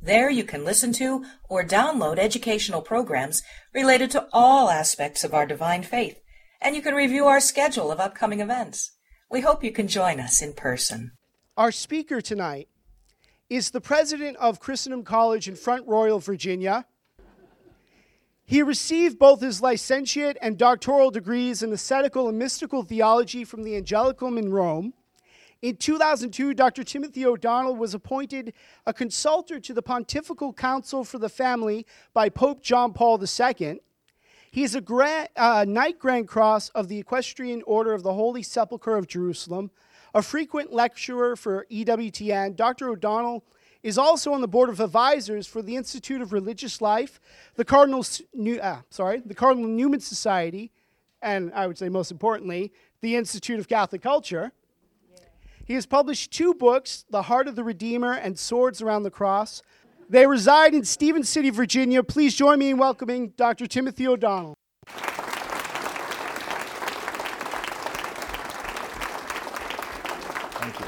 There you can listen to or download educational programs related to all aspects of our divine faith, and you can review our schedule of upcoming events. We hope you can join us in person. Our speaker tonight is the president of Christendom College in Front Royal, Virginia. He received both his licentiate and doctoral degrees in ascetical and mystical theology from the Angelicum in Rome. In 2002, Dr. Timothy O'Donnell was appointed a consultor to the Pontifical Council for the Family by Pope John Paul II. He is a uh, Knight Grand Cross of the Equestrian Order of the Holy Sepulchre of Jerusalem, a frequent lecturer for EWTN. Dr. O'Donnell is also on the board of advisors for the Institute of Religious Life, the Cardinal, uh, sorry, the Cardinal Newman Society, and I would say most importantly, the Institute of Catholic Culture. He has published two books, The Heart of the Redeemer and Swords Around the Cross. They reside in Stephens City, Virginia. Please join me in welcoming Dr. Timothy O'Donnell. Thank you.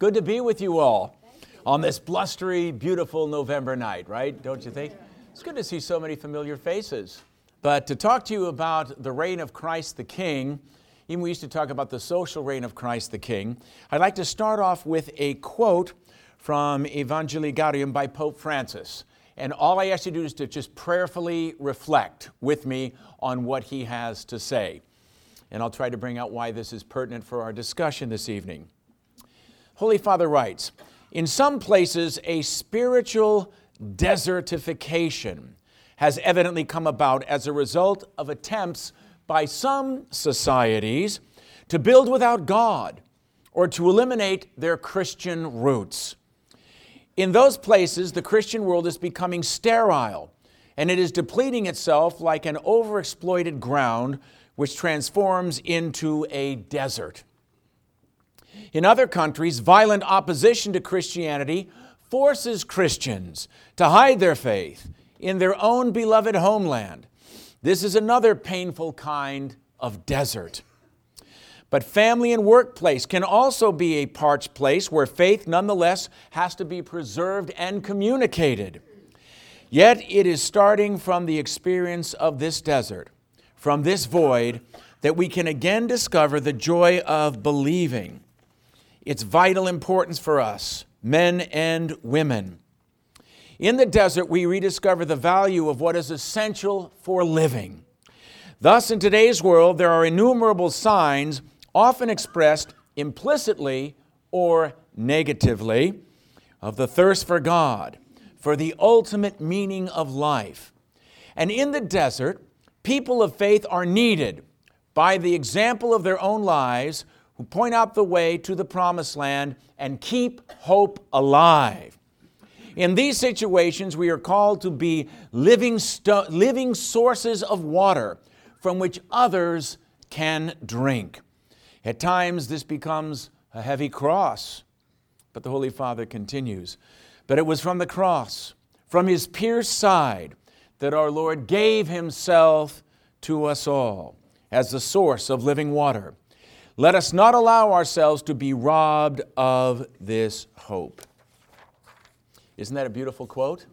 Good to be with you all on this blustery, beautiful November night, right? Don't you think? It's good to see so many familiar faces. But to talk to you about the reign of Christ the King, even we used to talk about the social reign of Christ the King. I'd like to start off with a quote from Evangelii Gaudium by Pope Francis. And all I ask you to do is to just prayerfully reflect with me on what he has to say. And I'll try to bring out why this is pertinent for our discussion this evening. Holy Father writes In some places, a spiritual desertification has evidently come about as a result of attempts by some societies to build without God or to eliminate their Christian roots. In those places, the Christian world is becoming sterile and it is depleting itself like an overexploited ground which transforms into a desert. In other countries, violent opposition to Christianity forces Christians to hide their faith in their own beloved homeland this is another painful kind of desert. But family and workplace can also be a parched place where faith nonetheless has to be preserved and communicated. Yet it is starting from the experience of this desert, from this void, that we can again discover the joy of believing. Its vital importance for us, men and women. In the desert, we rediscover the value of what is essential for living. Thus, in today's world, there are innumerable signs, often expressed implicitly or negatively, of the thirst for God, for the ultimate meaning of life. And in the desert, people of faith are needed by the example of their own lives who point out the way to the promised land and keep hope alive. In these situations, we are called to be living, sto- living sources of water from which others can drink. At times, this becomes a heavy cross, but the Holy Father continues. But it was from the cross, from his pierced side, that our Lord gave himself to us all as the source of living water. Let us not allow ourselves to be robbed of this hope. Isn't that a beautiful quote?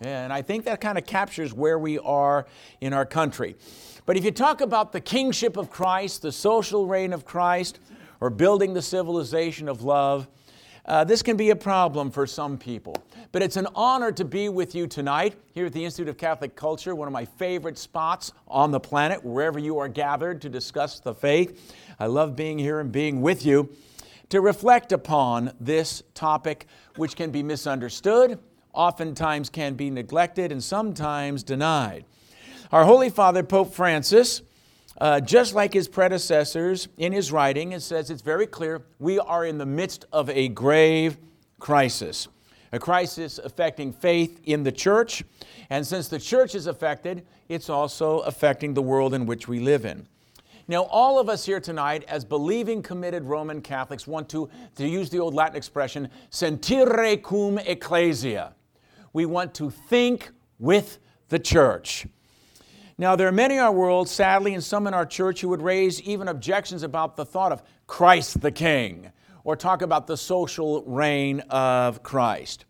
And I think that kind of captures where we are in our country. But if you talk about the kingship of Christ, the social reign of Christ, or building the civilization of love, uh, this can be a problem for some people. But it's an honor to be with you tonight here at the Institute of Catholic Culture, one of my favorite spots on the planet, wherever you are gathered to discuss the faith. I love being here and being with you to reflect upon this topic, which can be misunderstood, oftentimes can be neglected, and sometimes denied. Our Holy Father, Pope Francis, uh, just like his predecessors in his writing, it says it's very clear we are in the midst of a grave crisis, A crisis affecting faith in the church. And since the church is affected, it's also affecting the world in which we live in. Now, all of us here tonight, as believing, committed Roman Catholics, want to, to use the old Latin expression, sentire cum ecclesia. We want to think with the church. Now, there are many in our world, sadly, and some in our church who would raise even objections about the thought of Christ the King or talk about the social reign of Christ.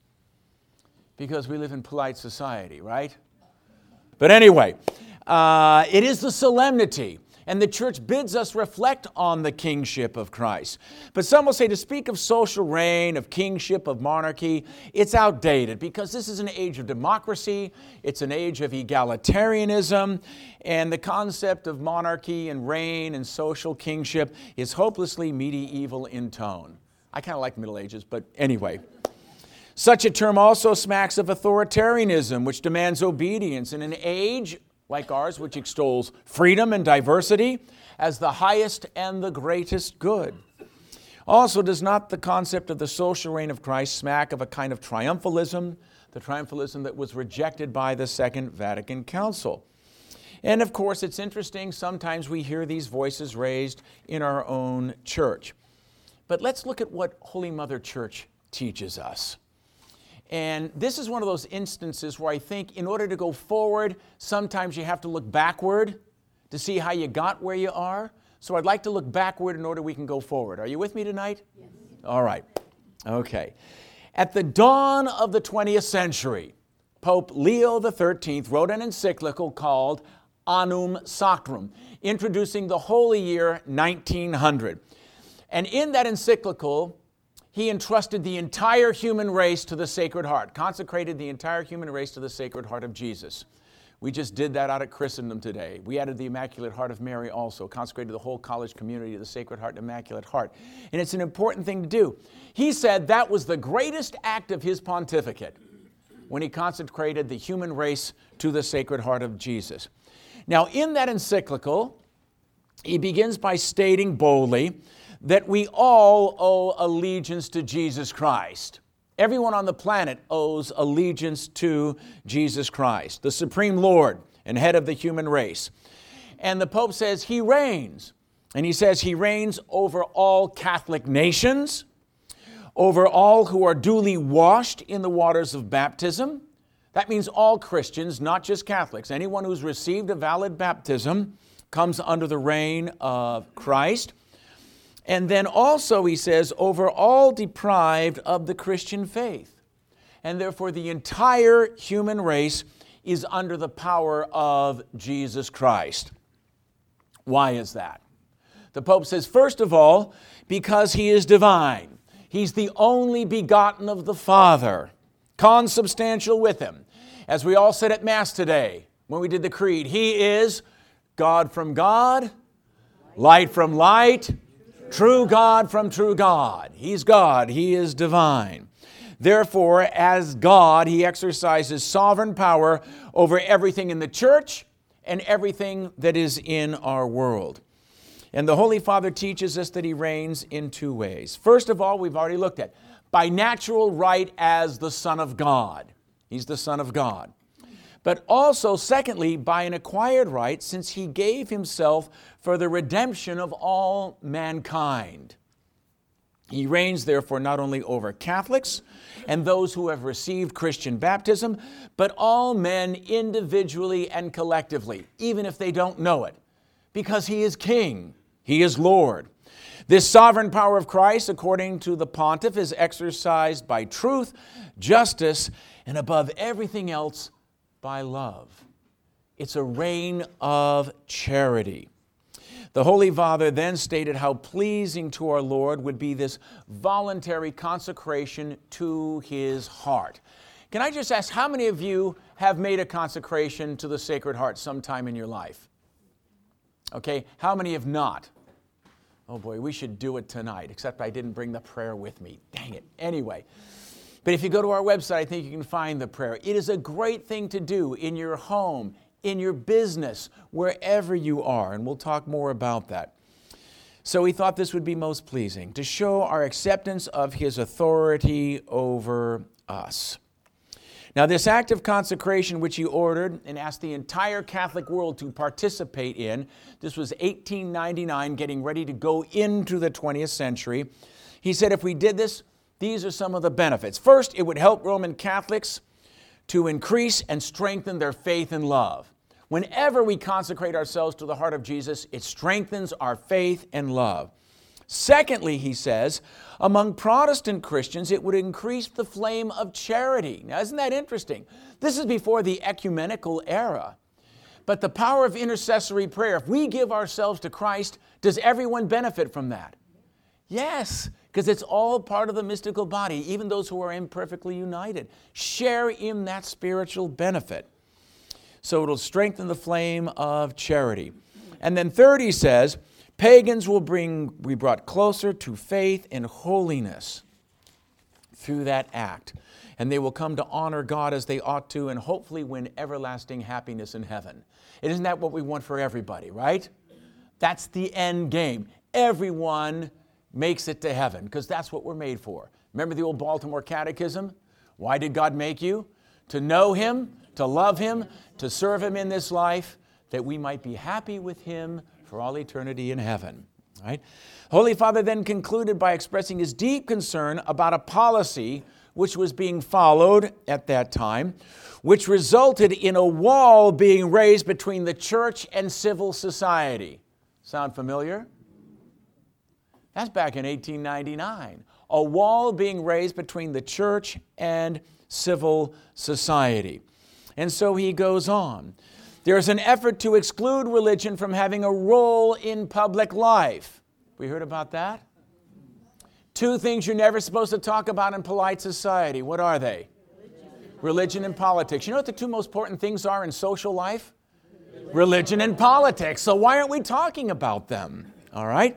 Because we live in polite society, right? But anyway, uh, it is the solemnity and the church bids us reflect on the kingship of Christ. But some will say to speak of social reign, of kingship, of monarchy, it's outdated because this is an age of democracy, it's an age of egalitarianism, and the concept of monarchy and reign and social kingship is hopelessly medieval in tone. I kind of like Middle Ages, but anyway. Such a term also smacks of authoritarianism, which demands obedience in an age like ours, which extols freedom and diversity as the highest and the greatest good. Also, does not the concept of the social reign of Christ smack of a kind of triumphalism, the triumphalism that was rejected by the Second Vatican Council? And of course, it's interesting, sometimes we hear these voices raised in our own church. But let's look at what Holy Mother Church teaches us. And this is one of those instances where I think in order to go forward, sometimes you have to look backward to see how you got where you are. So I'd like to look backward in order we can go forward. Are you with me tonight? Yes. All right. Okay. At the dawn of the 20th century, Pope Leo XIII wrote an encyclical called Annum Sacrum, introducing the holy year 1900. And in that encyclical, he entrusted the entire human race to the Sacred Heart, consecrated the entire human race to the Sacred Heart of Jesus. We just did that out at Christendom today. We added the Immaculate Heart of Mary also, consecrated the whole college community to the Sacred Heart and Immaculate Heart. And it's an important thing to do. He said that was the greatest act of his pontificate when he consecrated the human race to the Sacred Heart of Jesus. Now, in that encyclical, he begins by stating boldly that we all owe allegiance to Jesus Christ. Everyone on the planet owes allegiance to Jesus Christ, the supreme Lord and head of the human race. And the Pope says he reigns. And he says he reigns over all Catholic nations, over all who are duly washed in the waters of baptism. That means all Christians, not just Catholics. Anyone who's received a valid baptism comes under the reign of Christ. And then also, he says, over all deprived of the Christian faith. And therefore, the entire human race is under the power of Jesus Christ. Why is that? The Pope says, first of all, because he is divine. He's the only begotten of the Father, consubstantial with him. As we all said at Mass today when we did the Creed, he is God from God, light from light, True God from true God. He's God, He is divine. Therefore, as God, He exercises sovereign power over everything in the church and everything that is in our world. And the Holy Father teaches us that He reigns in two ways. First of all, we've already looked at by natural right as the Son of God. He's the Son of God but also, secondly, by an acquired right, since he gave himself for the redemption of all mankind. He reigns, therefore, not only over Catholics and those who have received Christian baptism, but all men individually and collectively, even if they don't know it, because he is King, he is Lord. This sovereign power of Christ, according to the pontiff, is exercised by truth, justice, and above everything else, by love. It's a reign of charity. The Holy Father then stated how pleasing to our Lord would be this voluntary consecration to His heart. Can I just ask, how many of you have made a consecration to the Sacred Heart sometime in your life? Okay, how many have not? Oh boy, we should do it tonight, except I didn't bring the prayer with me. Dang it. Anyway, but if you go to our website, I think you can find the prayer. It is a great thing to do in your home, in your business, wherever you are, and we'll talk more about that. So we thought this would be most pleasing to show our acceptance of His authority over us. Now, this act of consecration, which he ordered and asked the entire Catholic world to participate in, this was 1899, getting ready to go into the 20th century. He said if we did this, these are some of the benefits. First, it would help Roman Catholics to increase and strengthen their faith and love. Whenever we consecrate ourselves to the heart of Jesus, it strengthens our faith and love. Secondly, he says, among Protestant Christians, it would increase the flame of charity. Now, isn't that interesting? This is before the ecumenical era. But the power of intercessory prayer, if we give ourselves to Christ, does everyone benefit from that? Yes, because it's all part of the mystical body, even those who are imperfectly united. Share in that spiritual benefit. So it'll strengthen the flame of charity. And then, third, he says, Pagans will bring, be brought closer to faith and holiness through that act. And they will come to honor God as they ought to and hopefully win everlasting happiness in heaven. Isn't that what we want for everybody, right? That's the end game. Everyone makes it to heaven because that's what we're made for. Remember the old Baltimore Catechism? Why did God make you? To know Him, to love Him, to serve Him in this life, that we might be happy with Him for all eternity in heaven. Right? Holy Father then concluded by expressing his deep concern about a policy which was being followed at that time, which resulted in a wall being raised between the church and civil society. Sound familiar? That's back in 1899. A wall being raised between the church and civil society. And so he goes on. There's an effort to exclude religion from having a role in public life. We heard about that? Two things you're never supposed to talk about in polite society. What are they? Religion and politics. You know what the two most important things are in social life? Religion and politics. So why aren't we talking about them? All right?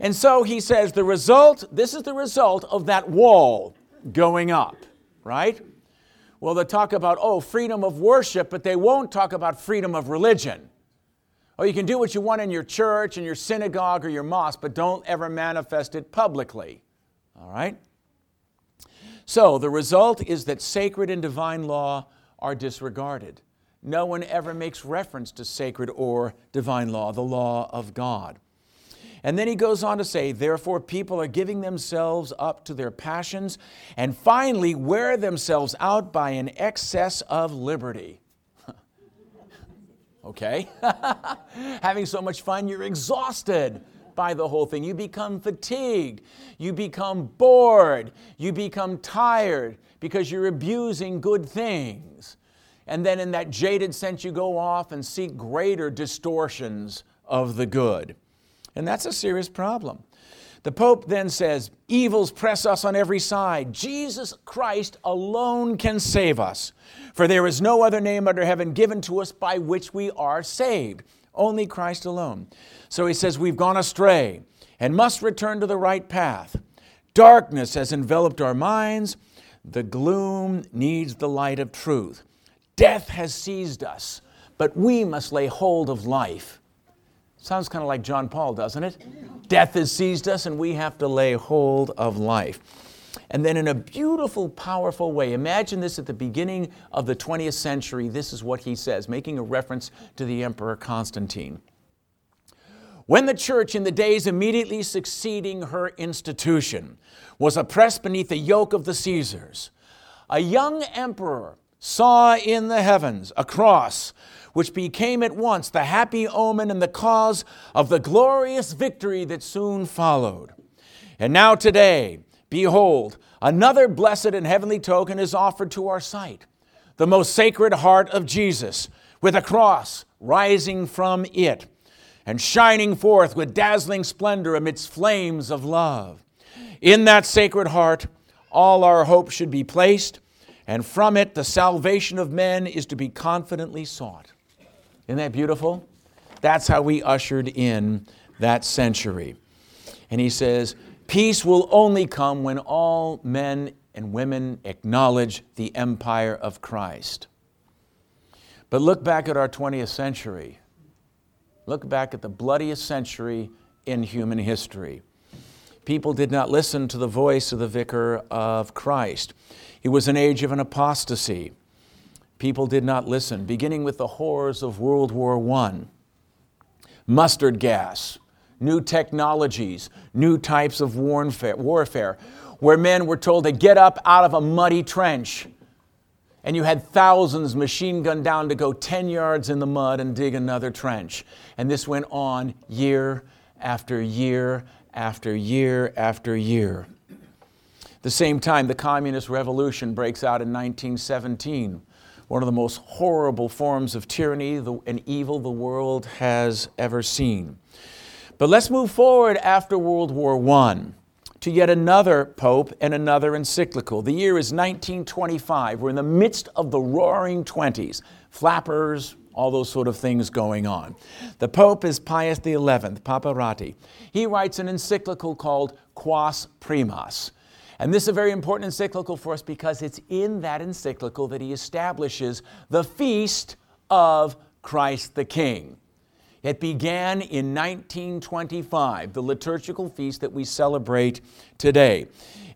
And so he says the result, this is the result of that wall going up, right? Well, they talk about, oh, freedom of worship, but they won't talk about freedom of religion. Oh, you can do what you want in your church and your synagogue or your mosque, but don't ever manifest it publicly. All right? So the result is that sacred and divine law are disregarded. No one ever makes reference to sacred or divine law, the law of God. And then he goes on to say, therefore, people are giving themselves up to their passions and finally wear themselves out by an excess of liberty. okay? Having so much fun, you're exhausted by the whole thing. You become fatigued. You become bored. You become tired because you're abusing good things. And then, in that jaded sense, you go off and seek greater distortions of the good. And that's a serious problem. The Pope then says, Evils press us on every side. Jesus Christ alone can save us. For there is no other name under heaven given to us by which we are saved. Only Christ alone. So he says, We've gone astray and must return to the right path. Darkness has enveloped our minds. The gloom needs the light of truth. Death has seized us, but we must lay hold of life. Sounds kind of like John Paul, doesn't it? Death has seized us and we have to lay hold of life. And then, in a beautiful, powerful way, imagine this at the beginning of the 20th century. This is what he says, making a reference to the Emperor Constantine. When the church, in the days immediately succeeding her institution, was oppressed beneath the yoke of the Caesars, a young emperor saw in the heavens a cross which became at once the happy omen and the cause of the glorious victory that soon followed. And now, today, behold, another blessed and heavenly token is offered to our sight the most sacred heart of Jesus, with a cross rising from it and shining forth with dazzling splendor amidst flames of love. In that sacred heart, all our hope should be placed, and from it the salvation of men is to be confidently sought. Isn't that beautiful? That's how we ushered in that century. And he says, Peace will only come when all men and women acknowledge the empire of Christ. But look back at our 20th century. Look back at the bloodiest century in human history. People did not listen to the voice of the vicar of Christ. It was an age of an apostasy. People did not listen, beginning with the horrors of World War I. Mustard gas, new technologies, new types of warfare, where men were told to get up out of a muddy trench. And you had thousands machine gunned down to go 10 yards in the mud and dig another trench. And this went on year after year after year after year. The same time, the Communist Revolution breaks out in 1917, one of the most horrible forms of tyranny and evil the world has ever seen. But let's move forward after World War I to yet another pope and another encyclical. The year is 1925. We're in the midst of the roaring 20s. Flappers, all those sort of things going on. The Pope is Pius XI, Papa Ratti. He writes an encyclical called Quas Primas. And this is a very important encyclical for us because it's in that encyclical that he establishes the feast of Christ the King. It began in 1925, the liturgical feast that we celebrate today.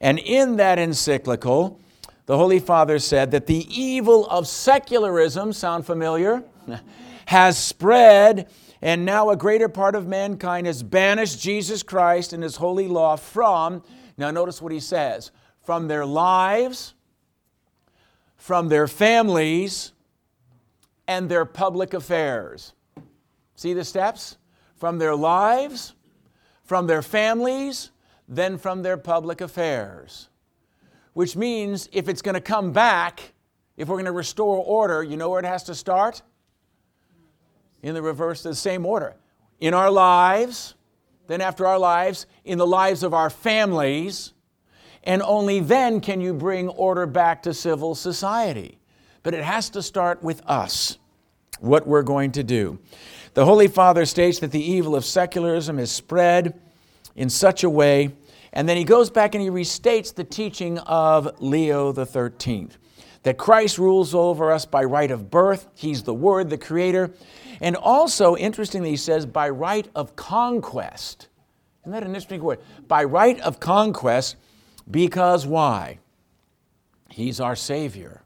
And in that encyclical, the Holy Father said that the evil of secularism, sound familiar? has spread, and now a greater part of mankind has banished Jesus Christ and his holy law from, now notice what he says, from their lives, from their families, and their public affairs. See the steps? From their lives, from their families, then from their public affairs. Which means if it's going to come back, if we're going to restore order, you know where it has to start? in the reverse, the same order. In our lives, then after our lives, in the lives of our families, and only then can you bring order back to civil society. But it has to start with us, what we're going to do. The Holy Father states that the evil of secularism is spread in such a way, and then he goes back and he restates the teaching of Leo 13th that Christ rules over us by right of birth, he's the Word, the Creator, and also, interestingly, he says, by right of conquest. Isn't that an interesting word? By right of conquest, because why? He's our Savior.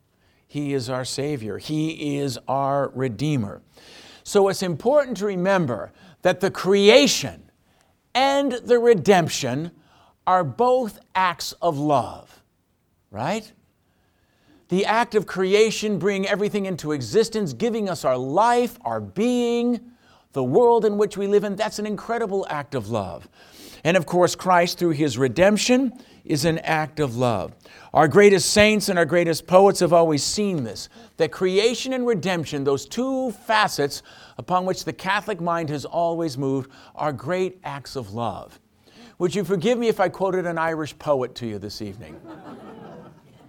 He is our Savior. He is our Redeemer. So it's important to remember that the creation and the redemption are both acts of love, right? The act of creation, bringing everything into existence, giving us our life, our being, the world in which we live in, that's an incredible act of love. And of course, Christ, through his redemption, is an act of love. Our greatest saints and our greatest poets have always seen this that creation and redemption, those two facets upon which the Catholic mind has always moved, are great acts of love. Would you forgive me if I quoted an Irish poet to you this evening?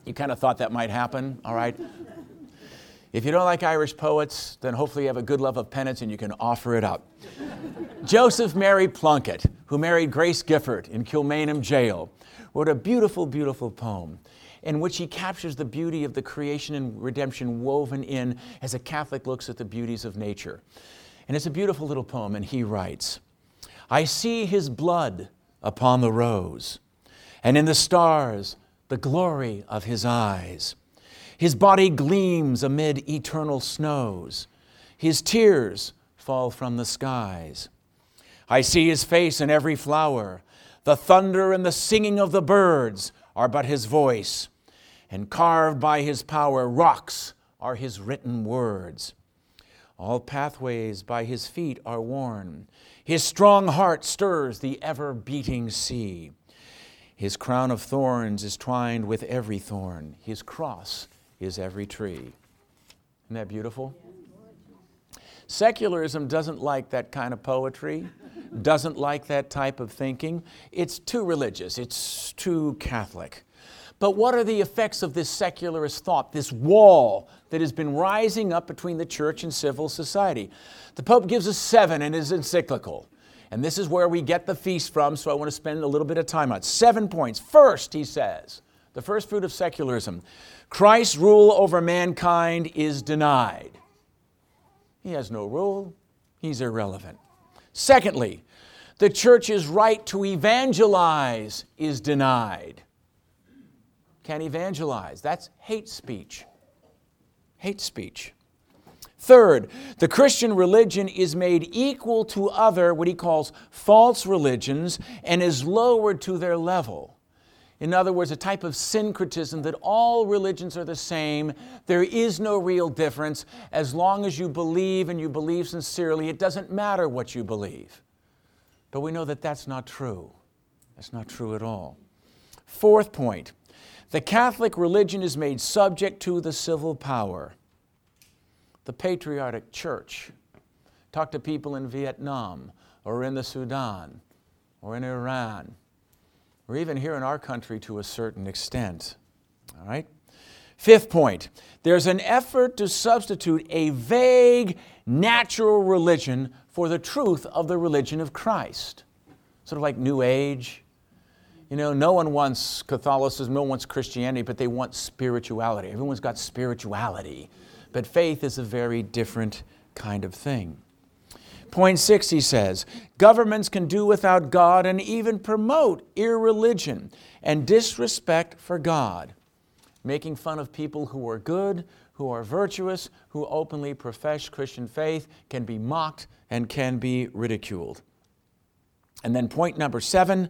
You kind of thought that might happen, all right? If you don't like Irish poets, then hopefully you have a good love of penance and you can offer it up. Joseph Mary Plunkett, who married Grace Gifford in Kilmainham Jail, wrote a beautiful, beautiful poem in which he captures the beauty of the creation and redemption woven in as a Catholic looks at the beauties of nature. And it's a beautiful little poem, and he writes I see his blood upon the rose, and in the stars the glory of his eyes. His body gleams amid eternal snows. His tears fall from the skies. I see his face in every flower. The thunder and the singing of the birds are but his voice, and carved by his power, rocks are his written words. All pathways by his feet are worn. His strong heart stirs the ever beating sea. His crown of thorns is twined with every thorn. His cross is every tree. Isn't that beautiful? Secularism doesn't like that kind of poetry, doesn't like that type of thinking. It's too religious, it's too Catholic. But what are the effects of this secularist thought, this wall that has been rising up between the church and civil society? The Pope gives us seven in his encyclical. And this is where we get the feast from, so I want to spend a little bit of time on it. Seven points. First, he says, the first fruit of secularism Christ's rule over mankind is denied. He has no rule, he's irrelevant. Secondly, the church's right to evangelize is denied. Can't evangelize. That's hate speech. Hate speech. Third, the Christian religion is made equal to other, what he calls false religions, and is lowered to their level. In other words, a type of syncretism that all religions are the same. There is no real difference. As long as you believe and you believe sincerely, it doesn't matter what you believe. But we know that that's not true. That's not true at all. Fourth point the Catholic religion is made subject to the civil power. The patriotic church. Talk to people in Vietnam or in the Sudan or in Iran or even here in our country to a certain extent. All right? Fifth point there's an effort to substitute a vague natural religion for the truth of the religion of Christ. Sort of like New Age. You know, no one wants Catholicism, no one wants Christianity, but they want spirituality. Everyone's got spirituality. But faith is a very different kind of thing. Point six, he says, governments can do without God and even promote irreligion and disrespect for God, making fun of people who are good, who are virtuous, who openly profess Christian faith, can be mocked and can be ridiculed. And then point number seven,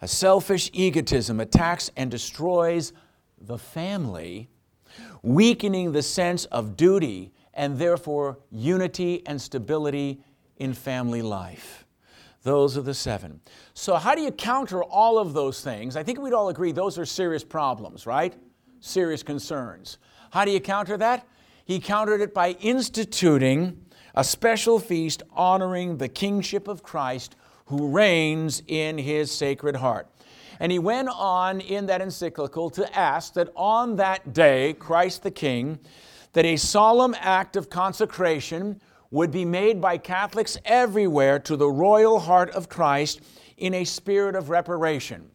a selfish egotism attacks and destroys the family, weakening the sense of duty and therefore unity and stability in family life. Those are the seven. So, how do you counter all of those things? I think we'd all agree those are serious problems, right? Serious concerns. How do you counter that? He countered it by instituting a special feast honoring the kingship of Christ who reigns in his sacred heart. And he went on in that encyclical to ask that on that day, Christ the King, that a solemn act of consecration would be made by Catholics everywhere to the royal heart of Christ in a spirit of reparation.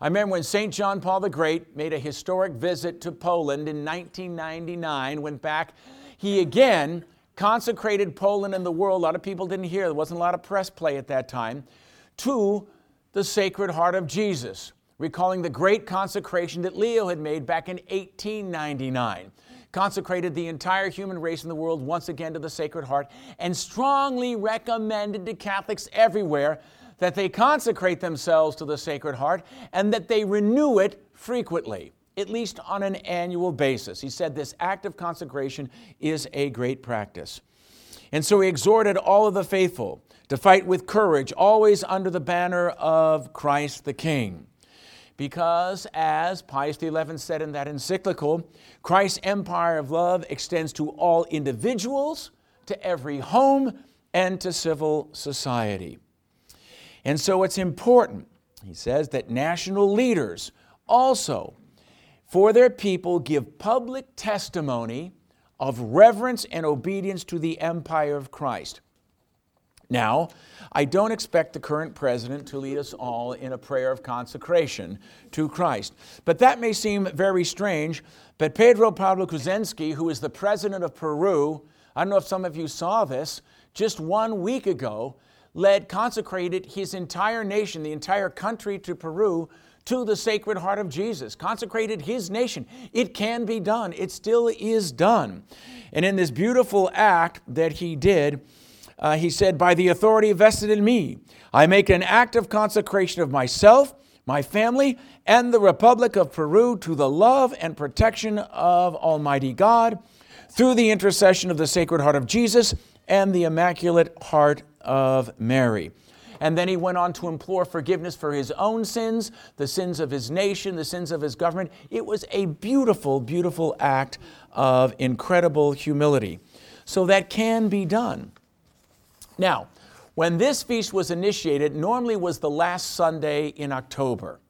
I remember when St. John Paul the Great made a historic visit to Poland in 1999, went back, he again consecrated Poland and the world. A lot of people didn't hear, there wasn't a lot of press play at that time, to the Sacred Heart of Jesus, recalling the great consecration that Leo had made back in 1899 consecrated the entire human race in the world once again to the Sacred Heart, and strongly recommended to Catholics everywhere that they consecrate themselves to the Sacred Heart and that they renew it frequently, at least on an annual basis. He said this act of consecration is a great practice. And so he exhorted all of the faithful to fight with courage, always under the banner of Christ the King because, as Pius XI said in that encyclical, Christ's empire of love extends to all individuals, to every home, and to civil society. And so it's important, he says, that national leaders also, for their people, give public testimony of reverence and obedience to the empire of Christ. Now, I don't expect the current president to lead us all in a prayer of consecration to Christ. But that may seem very strange. But Pedro Pablo Kuczynski, who is the president of Peru, I don't know if some of you saw this, just one week ago, led, consecrated his entire nation, the entire country to Peru, to the Sacred Heart of Jesus, consecrated his nation. It can be done, it still is done. And in this beautiful act that he did, uh, he said, By the authority vested in me, I make an act of consecration of myself, my family, and the Republic of Peru to the love and protection of Almighty God through the intercession of the Sacred Heart of Jesus and the Immaculate Heart of Mary. And then he went on to implore forgiveness for his own sins, the sins of his nation, the sins of his government. It was a beautiful, beautiful act of incredible humility. So that can be done. Now, when this feast was initiated, normally was the last Sunday in October.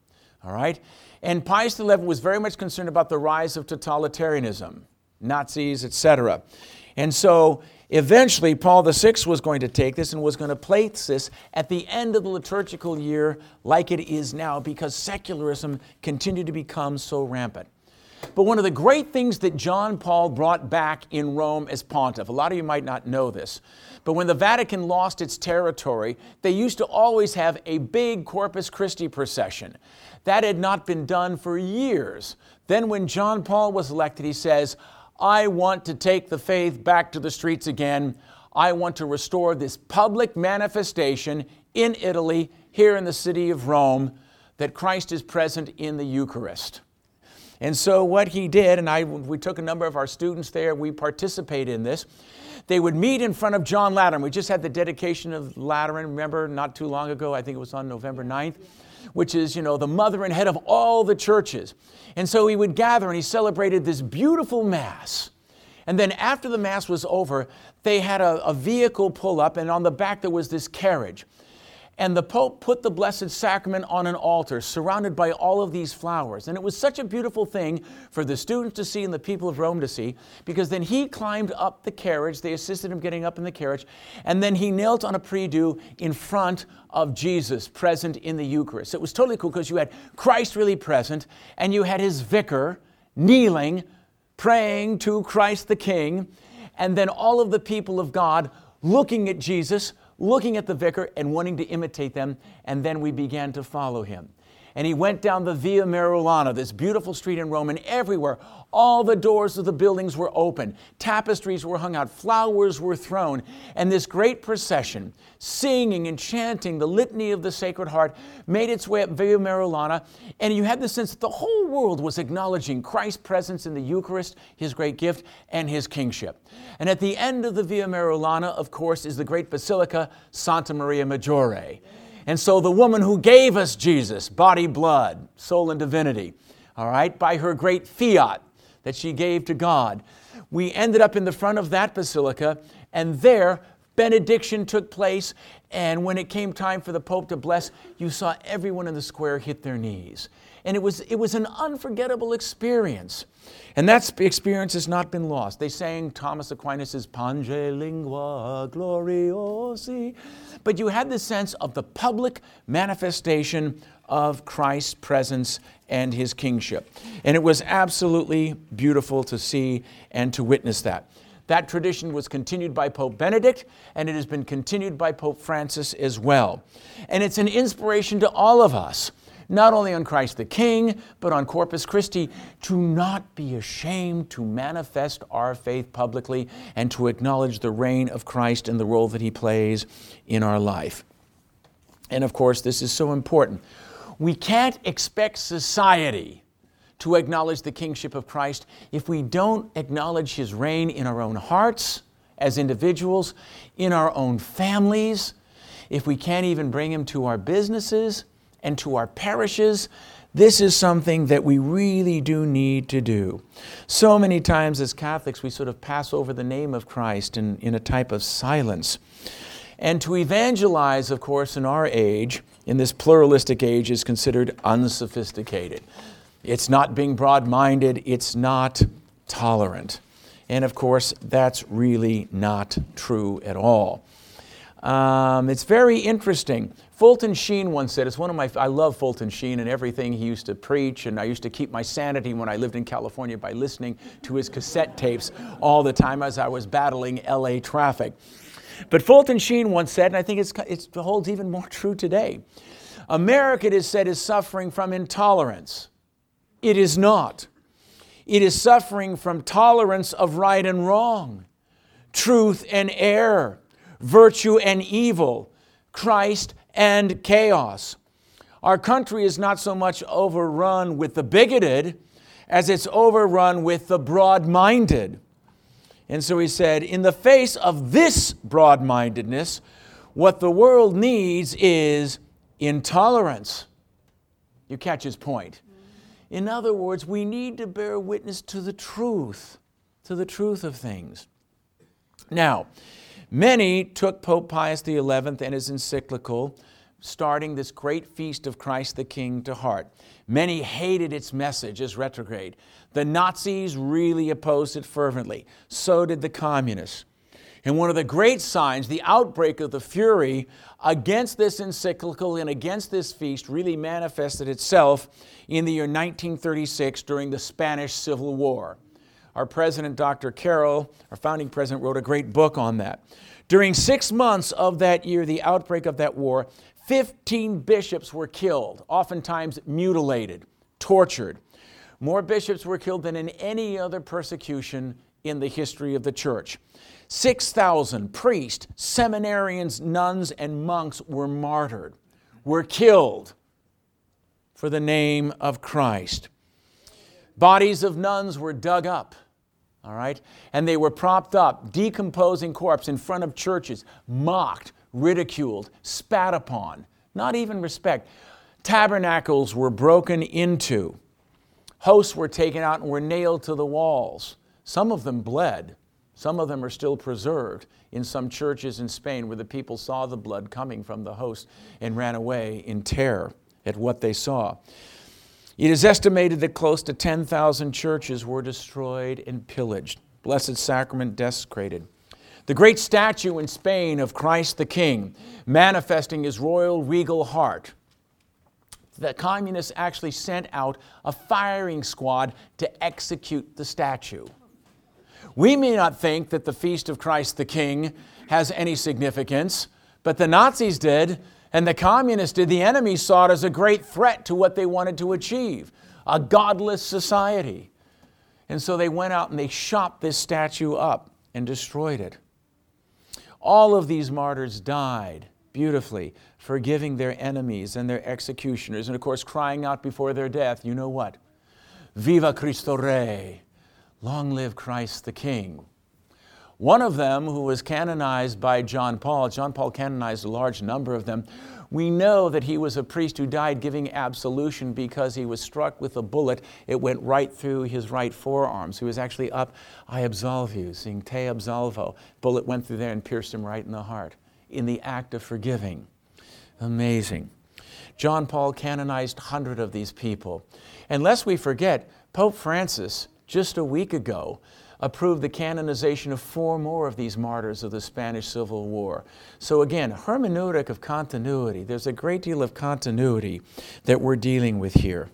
All right? And Pius XI was very much concerned about the rise of totalitarianism, Nazis, etc. And so eventually, Paul VI was going to take this and was going to place this at the end of the liturgical year, like it is now, because secularism continued to become so rampant. But one of the great things that John Paul brought back in Rome as pontiff, a lot of you might not know this, but when the Vatican lost its territory, they used to always have a big Corpus Christi procession. That had not been done for years. Then, when John Paul was elected, he says, I want to take the faith back to the streets again. I want to restore this public manifestation in Italy, here in the city of Rome, that Christ is present in the Eucharist. And so, what he did, and I, we took a number of our students there, we participated in this. They would meet in front of John Lateran. We just had the dedication of Lateran, remember, not too long ago. I think it was on November 9th, which is, you know, the mother and head of all the churches. And so he would gather and he celebrated this beautiful Mass. And then after the Mass was over, they had a, a vehicle pull up, and on the back there was this carriage. And the Pope put the Blessed Sacrament on an altar surrounded by all of these flowers. And it was such a beautiful thing for the students to see and the people of Rome to see, because then he climbed up the carriage. They assisted him getting up in the carriage. And then he knelt on a prie dieu in front of Jesus present in the Eucharist. It was totally cool because you had Christ really present, and you had his vicar kneeling, praying to Christ the King, and then all of the people of God looking at Jesus looking at the vicar and wanting to imitate them, and then we began to follow him. And he went down the Via Merulana, this beautiful street in Rome, and everywhere, all the doors of the buildings were open, tapestries were hung out, flowers were thrown, and this great procession, singing and chanting the litany of the Sacred Heart, made its way up Via Merulana, and you had the sense that the whole world was acknowledging Christ's presence in the Eucharist, his great gift, and his kingship. And at the end of the Via Merulana, of course, is the great Basilica Santa Maria Maggiore. And so the woman who gave us Jesus, body, blood, soul, and divinity, all right, by her great fiat that she gave to God, we ended up in the front of that basilica, and there benediction took place. And when it came time for the Pope to bless, you saw everyone in the square hit their knees. And it was, it was an unforgettable experience. And that experience has not been lost. They sang Thomas Aquinas' Pange Lingua Gloriosi. But you had the sense of the public manifestation of Christ's presence and his kingship. And it was absolutely beautiful to see and to witness that. That tradition was continued by Pope Benedict, and it has been continued by Pope Francis as well. And it's an inspiration to all of us not only on Christ the King, but on Corpus Christi, to not be ashamed to manifest our faith publicly and to acknowledge the reign of Christ and the role that He plays in our life. And of course, this is so important. We can't expect society to acknowledge the kingship of Christ if we don't acknowledge His reign in our own hearts as individuals, in our own families, if we can't even bring Him to our businesses, and to our parishes. This is something that we really do need to do. So many times as Catholics, we sort of pass over the name of Christ in, in a type of silence. And to evangelize, of course, in our age, in this pluralistic age, is considered unsophisticated. It's not being broad minded, it's not tolerant. And of course, that's really not true at all. Um, it's very interesting. Fulton Sheen once said, it's one of my, I love Fulton Sheen and everything he used to preach, and I used to keep my sanity when I lived in California by listening to his cassette tapes all the time as I was battling LA traffic. But Fulton Sheen once said, and I think it holds even more true today America, it is said, is suffering from intolerance. It is not. It is suffering from tolerance of right and wrong, truth and error, virtue and evil, Christ and chaos. Our country is not so much overrun with the bigoted as it's overrun with the broad minded. And so he said, in the face of this broad mindedness, what the world needs is intolerance. You catch his point. In other words, we need to bear witness to the truth, to the truth of things. Now, Many took Pope Pius XI and his encyclical, starting this great feast of Christ the King, to heart. Many hated its message as retrograde. The Nazis really opposed it fervently. So did the communists. And one of the great signs, the outbreak of the fury against this encyclical and against this feast, really manifested itself in the year 1936 during the Spanish Civil War. Our president, Dr. Carroll, our founding president, wrote a great book on that. During six months of that year, the outbreak of that war, 15 bishops were killed, oftentimes mutilated, tortured. More bishops were killed than in any other persecution in the history of the church. 6,000 priests, seminarians, nuns, and monks were martyred, were killed for the name of Christ. Bodies of nuns were dug up, all right, and they were propped up, decomposing corpse in front of churches, mocked, ridiculed, spat upon, not even respect. Tabernacles were broken into. Hosts were taken out and were nailed to the walls. Some of them bled. Some of them are still preserved in some churches in Spain where the people saw the blood coming from the host and ran away in terror at what they saw. It is estimated that close to 10,000 churches were destroyed and pillaged, Blessed Sacrament desecrated. The great statue in Spain of Christ the King, manifesting his royal regal heart, the communists actually sent out a firing squad to execute the statue. We may not think that the Feast of Christ the King has any significance, but the Nazis did, and the communists did. The enemy saw it as a great threat to what they wanted to achieve a godless society. And so they went out and they shot this statue up and destroyed it. All of these martyrs died beautifully, forgiving their enemies and their executioners, and of course, crying out before their death, you know what? Viva Cristo Rey! Long live Christ the King. One of them, who was canonized by John Paul, John Paul canonized a large number of them. We know that he was a priest who died giving absolution because he was struck with a bullet. It went right through his right forearm. So he was actually up, I absolve you, saying Te absolvo. Bullet went through there and pierced him right in the heart in the act of forgiving. Amazing. John Paul canonized 100 of these people. And lest we forget, Pope Francis just a week ago, approved the canonization of four more of these martyrs of the Spanish Civil War. So, again, hermeneutic of continuity. There's a great deal of continuity that we're dealing with here.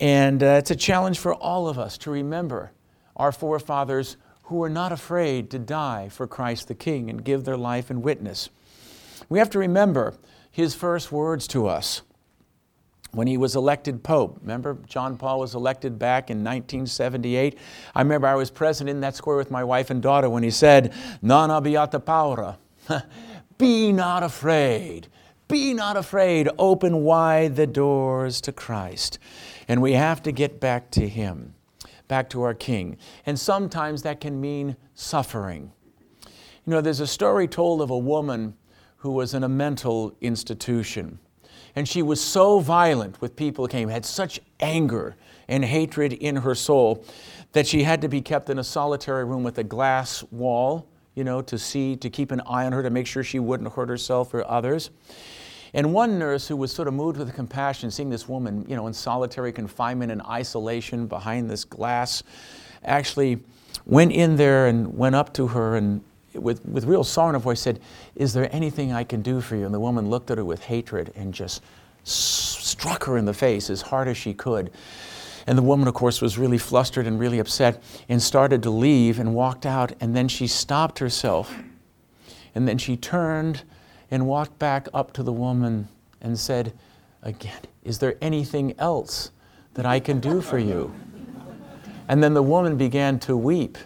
And uh, it's a challenge for all of us to remember our forefathers who were not afraid to die for Christ the King and give their life and witness. We have to remember his first words to us when he was elected Pope. Remember, John Paul was elected back in 1978. I remember I was present in that square with my wife and daughter when he said, Non abbiate paura. Be not afraid. Be not afraid. Open wide the doors to Christ. And we have to get back to Him, back to our King. And sometimes that can mean suffering. You know, there's a story told of a woman who was in a mental institution. And she was so violent with people who came, had such anger and hatred in her soul that she had to be kept in a solitary room with a glass wall, you know, to see, to keep an eye on her, to make sure she wouldn't hurt herself or others. And one nurse who was sort of moved with compassion, seeing this woman, you know, in solitary confinement and isolation behind this glass, actually went in there and went up to her and with, with real sorrow in her voice, said, Is there anything I can do for you? And the woman looked at her with hatred and just struck her in the face as hard as she could. And the woman, of course, was really flustered and really upset and started to leave and walked out. And then she stopped herself. And then she turned and walked back up to the woman and said, Again, is there anything else that I can do for you? And then the woman began to weep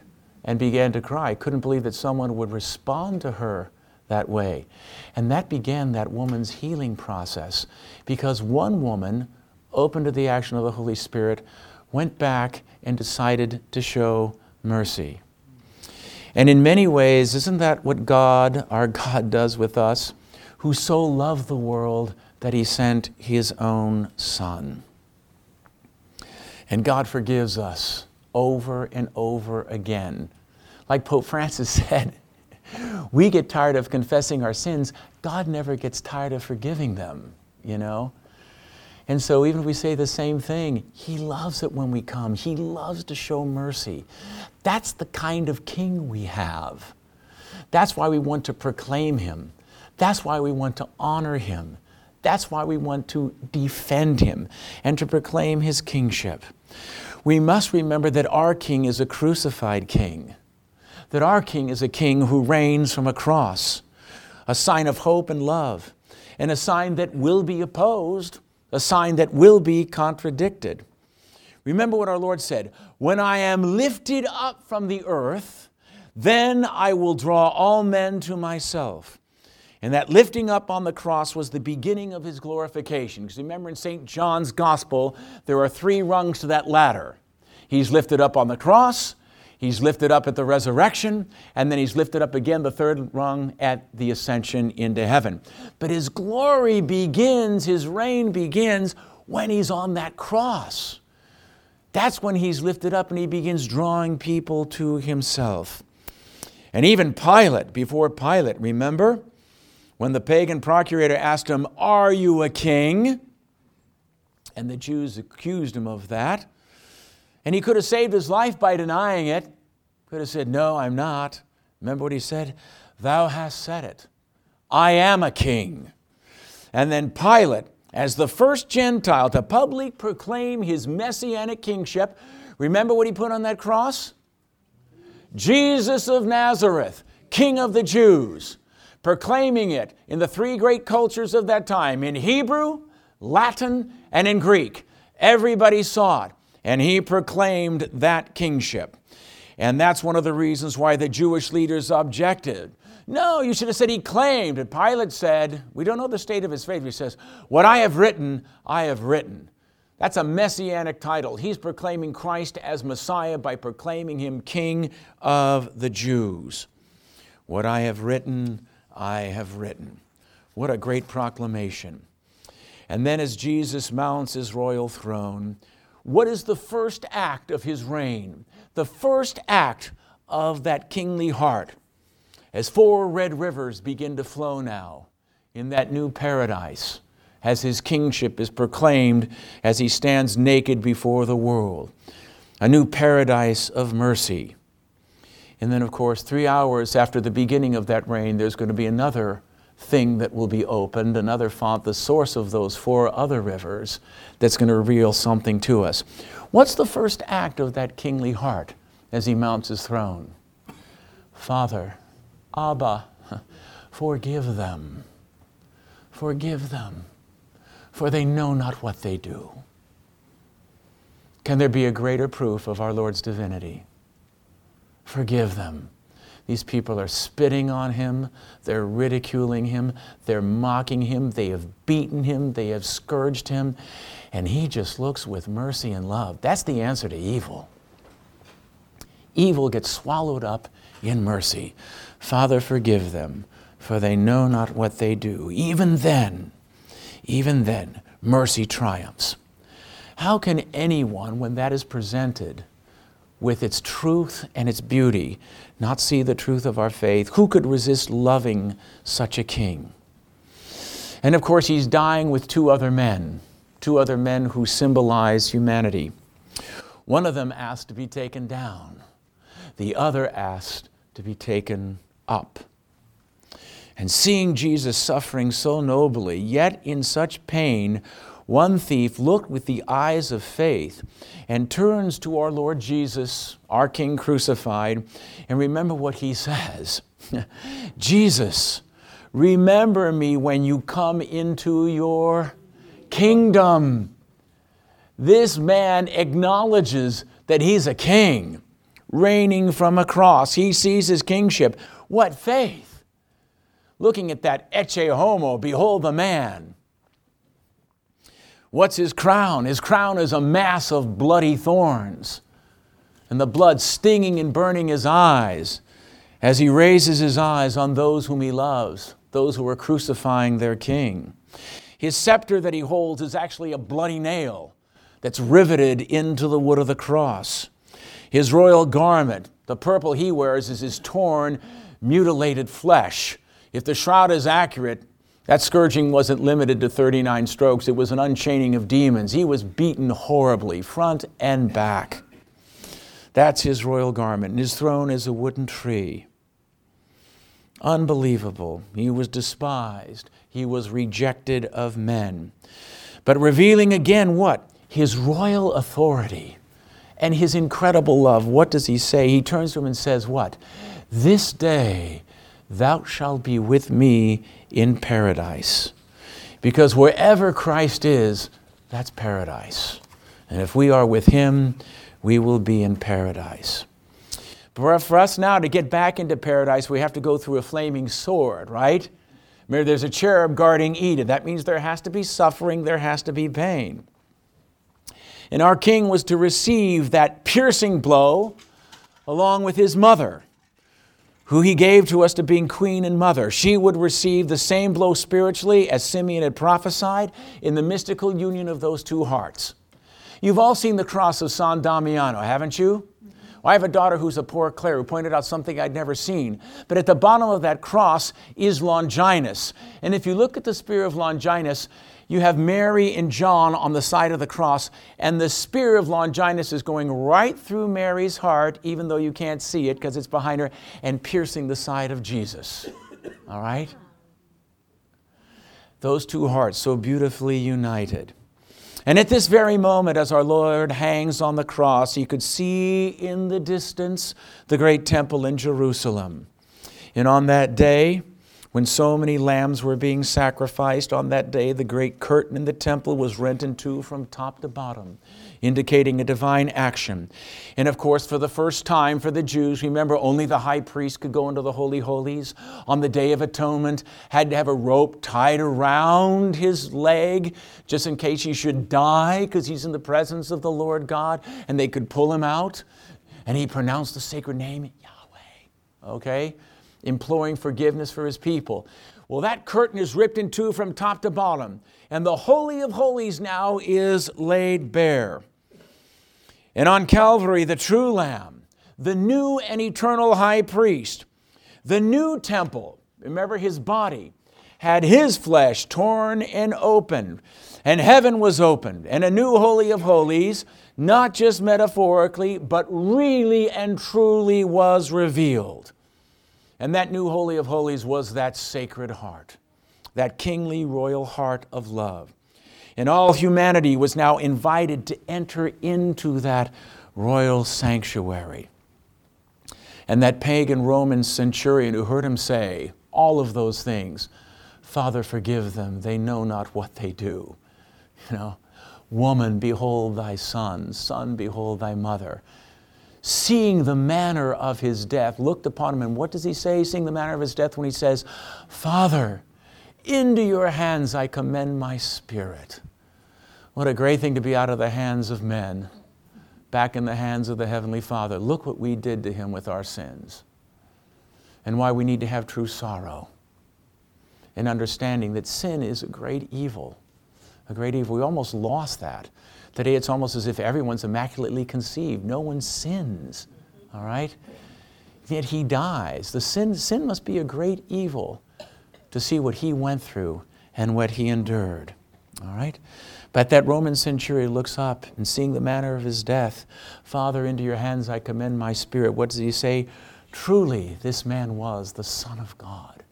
and began to cry. Couldn't believe that someone would respond to her that way. And that began that woman's healing process because one woman, open to the action of the Holy Spirit, went back and decided to show mercy. And in many ways, isn't that what God, our God, does with us? Who so loved the world that he sent his own Son. And God forgives us over and over again like Pope Francis said, we get tired of confessing our sins. God never gets tired of forgiving them, you know? And so, even if we say the same thing, He loves it when we come. He loves to show mercy. That's the kind of king we have. That's why we want to proclaim him. That's why we want to honor him. That's why we want to defend him and to proclaim his kingship. We must remember that our king is a crucified king, that our king is a king who reigns from a cross, a sign of hope and love, and a sign that will be opposed, a sign that will be contradicted. Remember what our Lord said When I am lifted up from the earth, then I will draw all men to myself. And that lifting up on the cross was the beginning of his glorification. Because remember in St. John's Gospel, there are three rungs to that ladder. He's lifted up on the cross, he's lifted up at the resurrection, and then he's lifted up again, the third rung, at the ascension into heaven. But his glory begins, his reign begins when he's on that cross. That's when he's lifted up and he begins drawing people to himself. And even Pilate, before Pilate, remember? When the pagan procurator asked him, Are you a king? And the Jews accused him of that. And he could have saved his life by denying it. Could have said, No, I'm not. Remember what he said? Thou hast said it. I am a king. And then Pilate, as the first Gentile to publicly proclaim his messianic kingship, remember what he put on that cross? Jesus of Nazareth, King of the Jews proclaiming it in the three great cultures of that time in Hebrew, Latin, and in Greek. Everybody saw it, and he proclaimed that kingship. And that's one of the reasons why the Jewish leaders objected. No, you should have said he claimed. And Pilate said, We don't know the state of his faith. He says, What I have written, I have written. That's a messianic title. He's proclaiming Christ as Messiah by proclaiming him King of the Jews. What I have written, I have written. What a great proclamation. And then, as Jesus mounts his royal throne, what is the first act of his reign? The first act of that kingly heart. As four red rivers begin to flow now in that new paradise, as his kingship is proclaimed as he stands naked before the world, a new paradise of mercy and then, of course, three hours after the beginning of that reign, there's going to be another thing that will be opened, another font, the source of those four other rivers, that's going to reveal something to us. What's the first act of that kingly heart as he mounts his throne? Father, Abba, forgive them. Forgive them, for they know not what they do. Can there be a greater proof of our Lord's divinity? Forgive them. These people are spitting on him, they're ridiculing him, they're mocking him, they have beaten him, they have scourged him, and he just looks with mercy and love. That's the answer to evil. Evil gets swallowed up in mercy. Father, forgive them, for they know not what they do. Even then, even then, mercy triumphs. How can anyone, when that is presented, with its truth and its beauty, not see the truth of our faith. Who could resist loving such a king? And of course, he's dying with two other men, two other men who symbolize humanity. One of them asked to be taken down, the other asked to be taken up. And seeing Jesus suffering so nobly, yet in such pain, one thief looked with the eyes of faith and turns to our Lord Jesus, our King crucified, and remember what he says Jesus, remember me when you come into your kingdom. This man acknowledges that he's a king, reigning from a cross. He sees his kingship. What faith! Looking at that ecce homo, behold the man What's his crown? His crown is a mass of bloody thorns, and the blood stinging and burning his eyes as he raises his eyes on those whom he loves, those who are crucifying their king. His scepter that he holds is actually a bloody nail that's riveted into the wood of the cross. His royal garment, the purple he wears, is his torn, mutilated flesh. If the shroud is accurate, that scourging wasn't limited to 39 strokes, it was an unchaining of demons. He was beaten horribly, front and back. That's his royal garment, and his throne is a wooden tree. Unbelievable. He was despised. He was rejected of men. But revealing again what? His royal authority and his incredible love. What does he say? He turns to him and says, What? This day thou shalt be with me in paradise. Because wherever Christ is, that's paradise. And if we are with him, we will be in paradise. But for us now to get back into paradise, we have to go through a flaming sword, right? Remember, there's a cherub guarding Eden. That means there has to be suffering, there has to be pain. And our king was to receive that piercing blow along with his mother, who he gave to us to being queen and mother. She would receive the same blow spiritually as Simeon had prophesied in the mystical union of those two hearts. You've all seen the cross of San Damiano, haven't you? I have a daughter who's a poor Clare who pointed out something I'd never seen. But at the bottom of that cross is Longinus. And if you look at the spear of Longinus, you have Mary and John on the side of the cross, and the spear of Longinus is going right through Mary's heart, even though you can't see it because it's behind her, and piercing the side of Jesus. All right? Those two hearts so beautifully united. And at this very moment, as our Lord hangs on the cross, he could see in the distance the great temple in Jerusalem. And on that day, when so many lambs were being sacrificed on that day, the great curtain in the temple was rent in two from top to bottom, indicating a divine action. And of course, for the first time for the Jews, remember only the high priest could go into the Holy Holies. On the Day of Atonement, had to have a rope tied around his leg just in case he should die because he's in the presence of the Lord God and they could pull him out. And he pronounced the sacred name, Yahweh. Okay? Imploring forgiveness for his people. Well, that curtain is ripped in two from top to bottom, and the Holy of Holies now is laid bare. And on Calvary, the true Lamb, the new and eternal high priest, the new temple, remember his body, had his flesh torn and opened, and heaven was opened, and a new Holy of Holies, not just metaphorically, but really and truly was revealed. And that new Holy of Holies was that sacred heart, that kingly royal heart of love. And all humanity was now invited to enter into that royal sanctuary. And that pagan Roman centurion who heard him say all of those things, Father, forgive them, they know not what they do. You know, woman, behold thy son, son, behold thy mother seeing the manner of his death, looked upon him. And what does he say, seeing the manner of his death, when he says, Father, into your hands I commend my spirit. What a great thing to be out of the hands of men, back in the hands of the Heavenly Father. Look what we did to him with our sins, and why we need to have true sorrow and understanding that sin is a great evil. A great evil. We almost lost that. Today it's almost as if everyone's immaculately conceived. No one sins, all right? Yet he dies. The sin, sin must be a great evil to see what he went through and what he endured, all right? But that Roman centurion looks up and seeing the manner of his death, Father, into your hands I commend my spirit. What does he say? Truly, this man was the Son of God.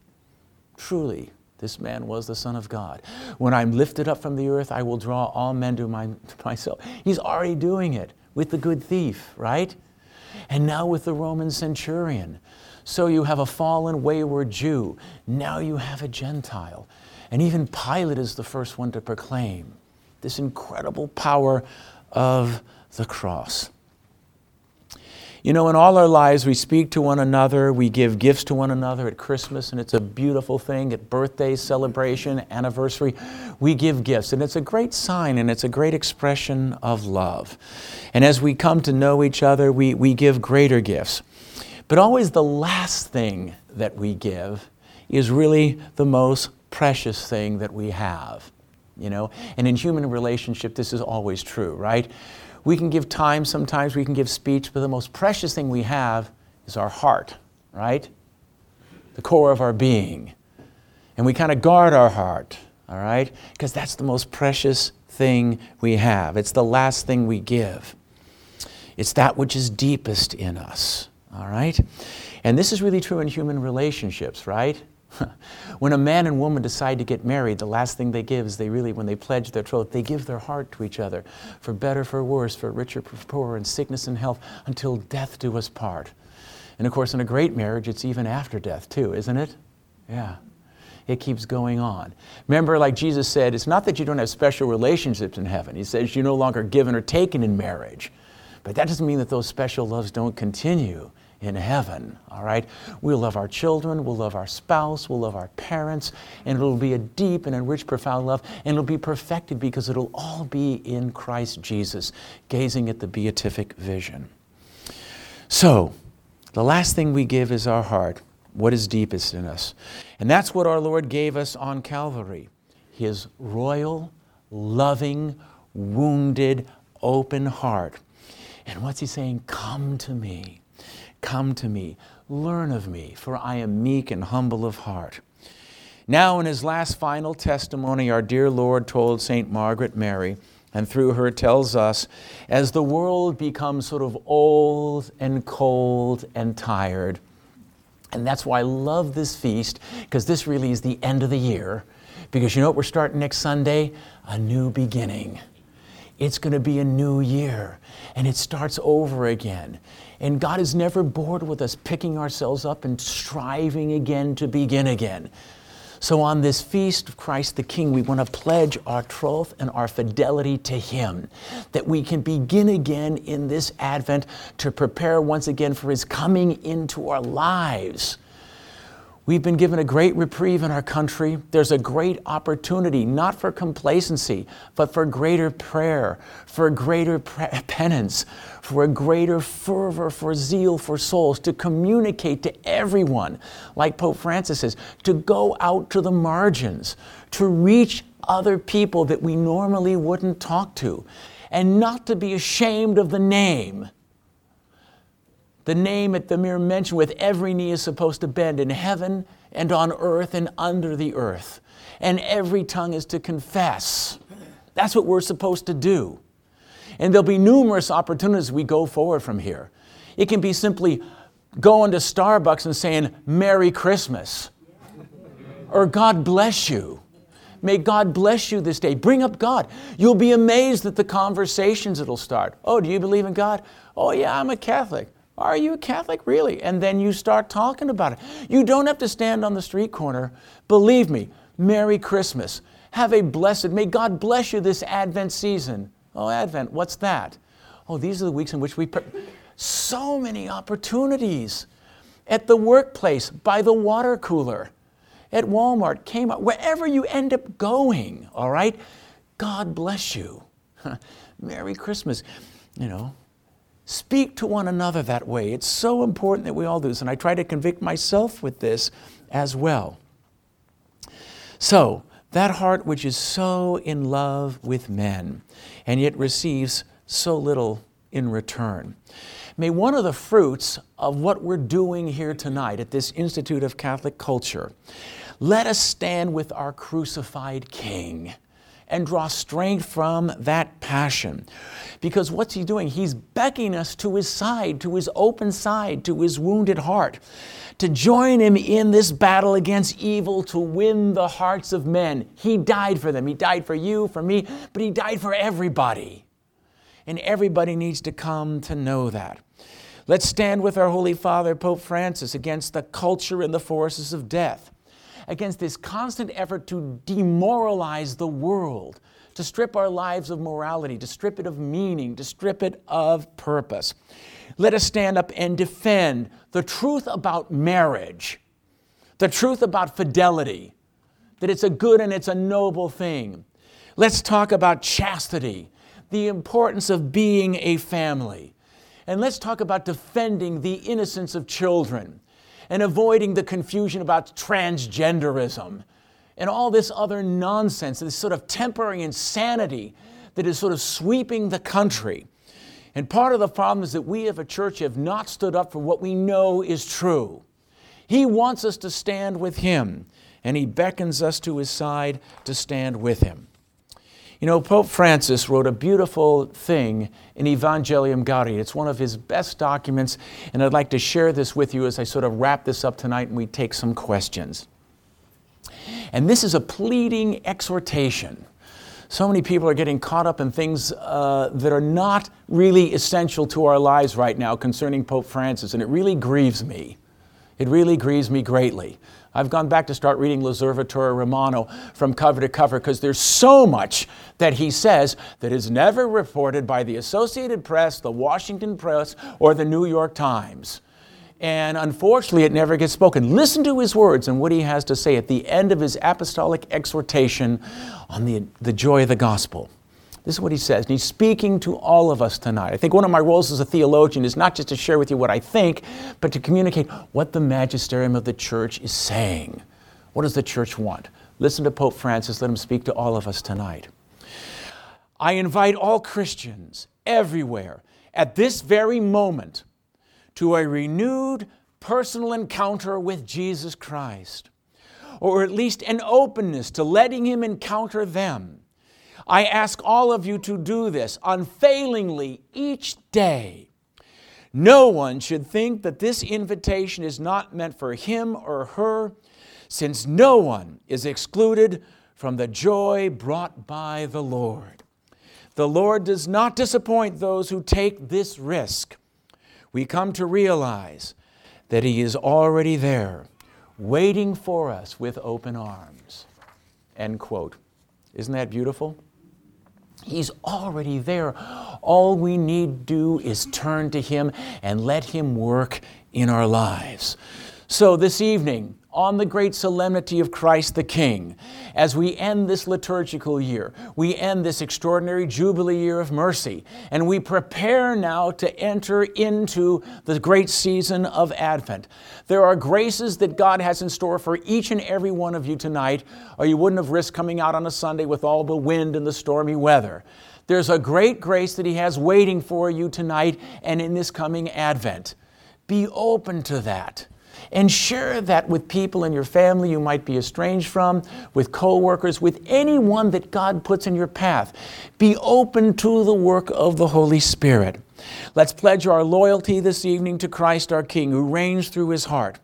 Truly, this man was the Son of God. When I'm lifted up from the earth, I will draw all men to, my, to myself. He's already doing it with the good thief, right? And now with the Roman centurion. So you have a fallen, wayward Jew. Now you have a Gentile. And even Pilate is the first one to proclaim this incredible power of the cross. You know, in all our lives, we speak to one another, we give gifts to one another at Christmas, and it's a beautiful thing. At birthday, celebration, anniversary, we give gifts, and it's a great sign and it's a great expression of love. And as we come to know each other, we, we give greater gifts. But always the last thing that we give is really the most precious thing that we have. You know, and in human relationship, this is always true, right? We can give time sometimes, we can give speech, but the most precious thing we have is our heart, right? The core of our being. And we kind of guard our heart, all right? Because that's the most precious thing we have. It's the last thing we give. It's that which is deepest in us, all right? And this is really true in human relationships, right? when a man and woman decide to get married, the last thing they give is they really, when they pledge their troth, they give their heart to each other, for better, for worse, for richer, for poorer, in sickness and health, until death do us part. And of course, in a great marriage, it's even after death, too, isn't it? Yeah. It keeps going on. Remember, like Jesus said, it's not that you don't have special relationships in heaven. He says you're no longer given or taken in marriage. But that doesn't mean that those special loves don't continue in heaven, all right? We'll love our children, we'll love our spouse, we'll love our parents, and it'll be a deep and enriched, profound love, and it'll be perfected because it'll all be in Christ Jesus, gazing at the beatific vision. So, the last thing we give is our heart, what is deepest in us. And that's what our Lord gave us on Calvary His royal, loving, wounded, open heart. And what's He saying? Come to me. Come to me, learn of me, for I am meek and humble of heart. Now, in his last final testimony, our dear Lord told St. Margaret Mary, and through her tells us, as the world becomes sort of old and cold and tired, and that's why I love this feast, because this really is the end of the year. Because you know what we're starting next Sunday? A new beginning. It's going to be a new year, and it starts over again. And God is never bored with us picking ourselves up and striving again to begin again. So, on this feast of Christ the King, we want to pledge our troth and our fidelity to Him, that we can begin again in this Advent to prepare once again for His coming into our lives. We've been given a great reprieve in our country. There's a great opportunity, not for complacency, but for greater prayer, for greater pre- penance, for a greater fervor, for zeal for souls, to communicate to everyone, like Pope Francis says, to go out to the margins, to reach other people that we normally wouldn't talk to, and not to be ashamed of the name the name at the mere mention with every knee is supposed to bend in heaven and on earth and under the earth. And every tongue is to confess. That's what we're supposed to do. And there'll be numerous opportunities we go forward from here. It can be simply going to Starbucks and saying, Merry Christmas, or God bless you. May God bless you this day. Bring up God. You'll be amazed at the conversations that'll start. Oh, do you believe in God? Oh, yeah, I'm a Catholic. Are you a Catholic? Really? And then you start talking about it. You don't have to stand on the street corner. Believe me, Merry Christmas. Have a blessed, may God bless you this Advent season. Oh, Advent, what's that? Oh, these are the weeks in which we. Pre- so many opportunities at the workplace, by the water cooler, at Walmart, Kmart, wherever you end up going, all right? God bless you. Merry Christmas. You know, Speak to one another that way. It's so important that we all do this, and I try to convict myself with this as well. So, that heart which is so in love with men and yet receives so little in return. May one of the fruits of what we're doing here tonight at this Institute of Catholic Culture, let us stand with our crucified King and draw strength from that passion. Because what's he doing? He's beckoning us to his side, to his open side, to his wounded heart, to join him in this battle against evil to win the hearts of men. He died for them. He died for you, for me, but he died for everybody. And everybody needs to come to know that. Let's stand with our Holy Father, Pope Francis, against the culture and the forces of death against this constant effort to demoralize the world, to strip our lives of morality, to strip it of meaning, to strip it of purpose. Let us stand up and defend the truth about marriage, the truth about fidelity, that it's a good and it's a noble thing. Let's talk about chastity, the importance of being a family. And let's talk about defending the innocence of children and avoiding the confusion about transgenderism and all this other nonsense, this sort of temporary insanity that is sort of sweeping the country. And part of the problem is that we as a church have not stood up for what we know is true. He wants us to stand with Him, and He beckons us to His side to stand with Him. You know, Pope Francis wrote a beautiful thing in Evangelium Gaudium. It's one of his best documents, and I'd like to share this with you as I sort of wrap this up tonight and we take some questions. And this is a pleading exhortation. So many people are getting caught up in things uh, that are not really essential to our lives right now concerning Pope Francis, and it really grieves me. It really grieves me greatly. I've gone back to start reading L'Osservatore Romano from cover to cover because there's so much that he says that is never reported by the Associated Press, the Washington Press, or the New York Times. And unfortunately, it never gets spoken. Listen to his words and what he has to say at the end of his apostolic exhortation on the, the joy of the gospel. This is what he says, and he's speaking to all of us tonight. I think one of my roles as a theologian is not just to share with you what I think, but to communicate what the magisterium of the church is saying. What does the church want? Listen to Pope Francis, let him speak to all of us tonight. I invite all Christians everywhere at this very moment to a renewed personal encounter with Jesus Christ, or at least an openness to letting Him encounter them I ask all of you to do this unfailingly each day. No one should think that this invitation is not meant for him or her, since no one is excluded from the joy brought by the Lord. The Lord does not disappoint those who take this risk. We come to realize that He is already there, waiting for us with open arms. End quote. Isn't that beautiful? He's already there. All we need do is turn to Him and let Him work in our lives. So, this evening, on the great solemnity of Christ the King, as we end this liturgical year, we end this extraordinary Jubilee year of mercy, and we prepare now to enter into the great season of Advent. There are graces that God has in store for each and every one of you tonight, or you wouldn't have risked coming out on a Sunday with all the wind and the stormy weather. There's a great grace that He has waiting for you tonight and in this coming Advent. Be open to that and share that with people in your family you might be estranged from, with coworkers, with anyone that God puts in your path. Be open to the work of the Holy Spirit. Let's pledge our loyalty this evening to Christ our King, who reigns through his heart.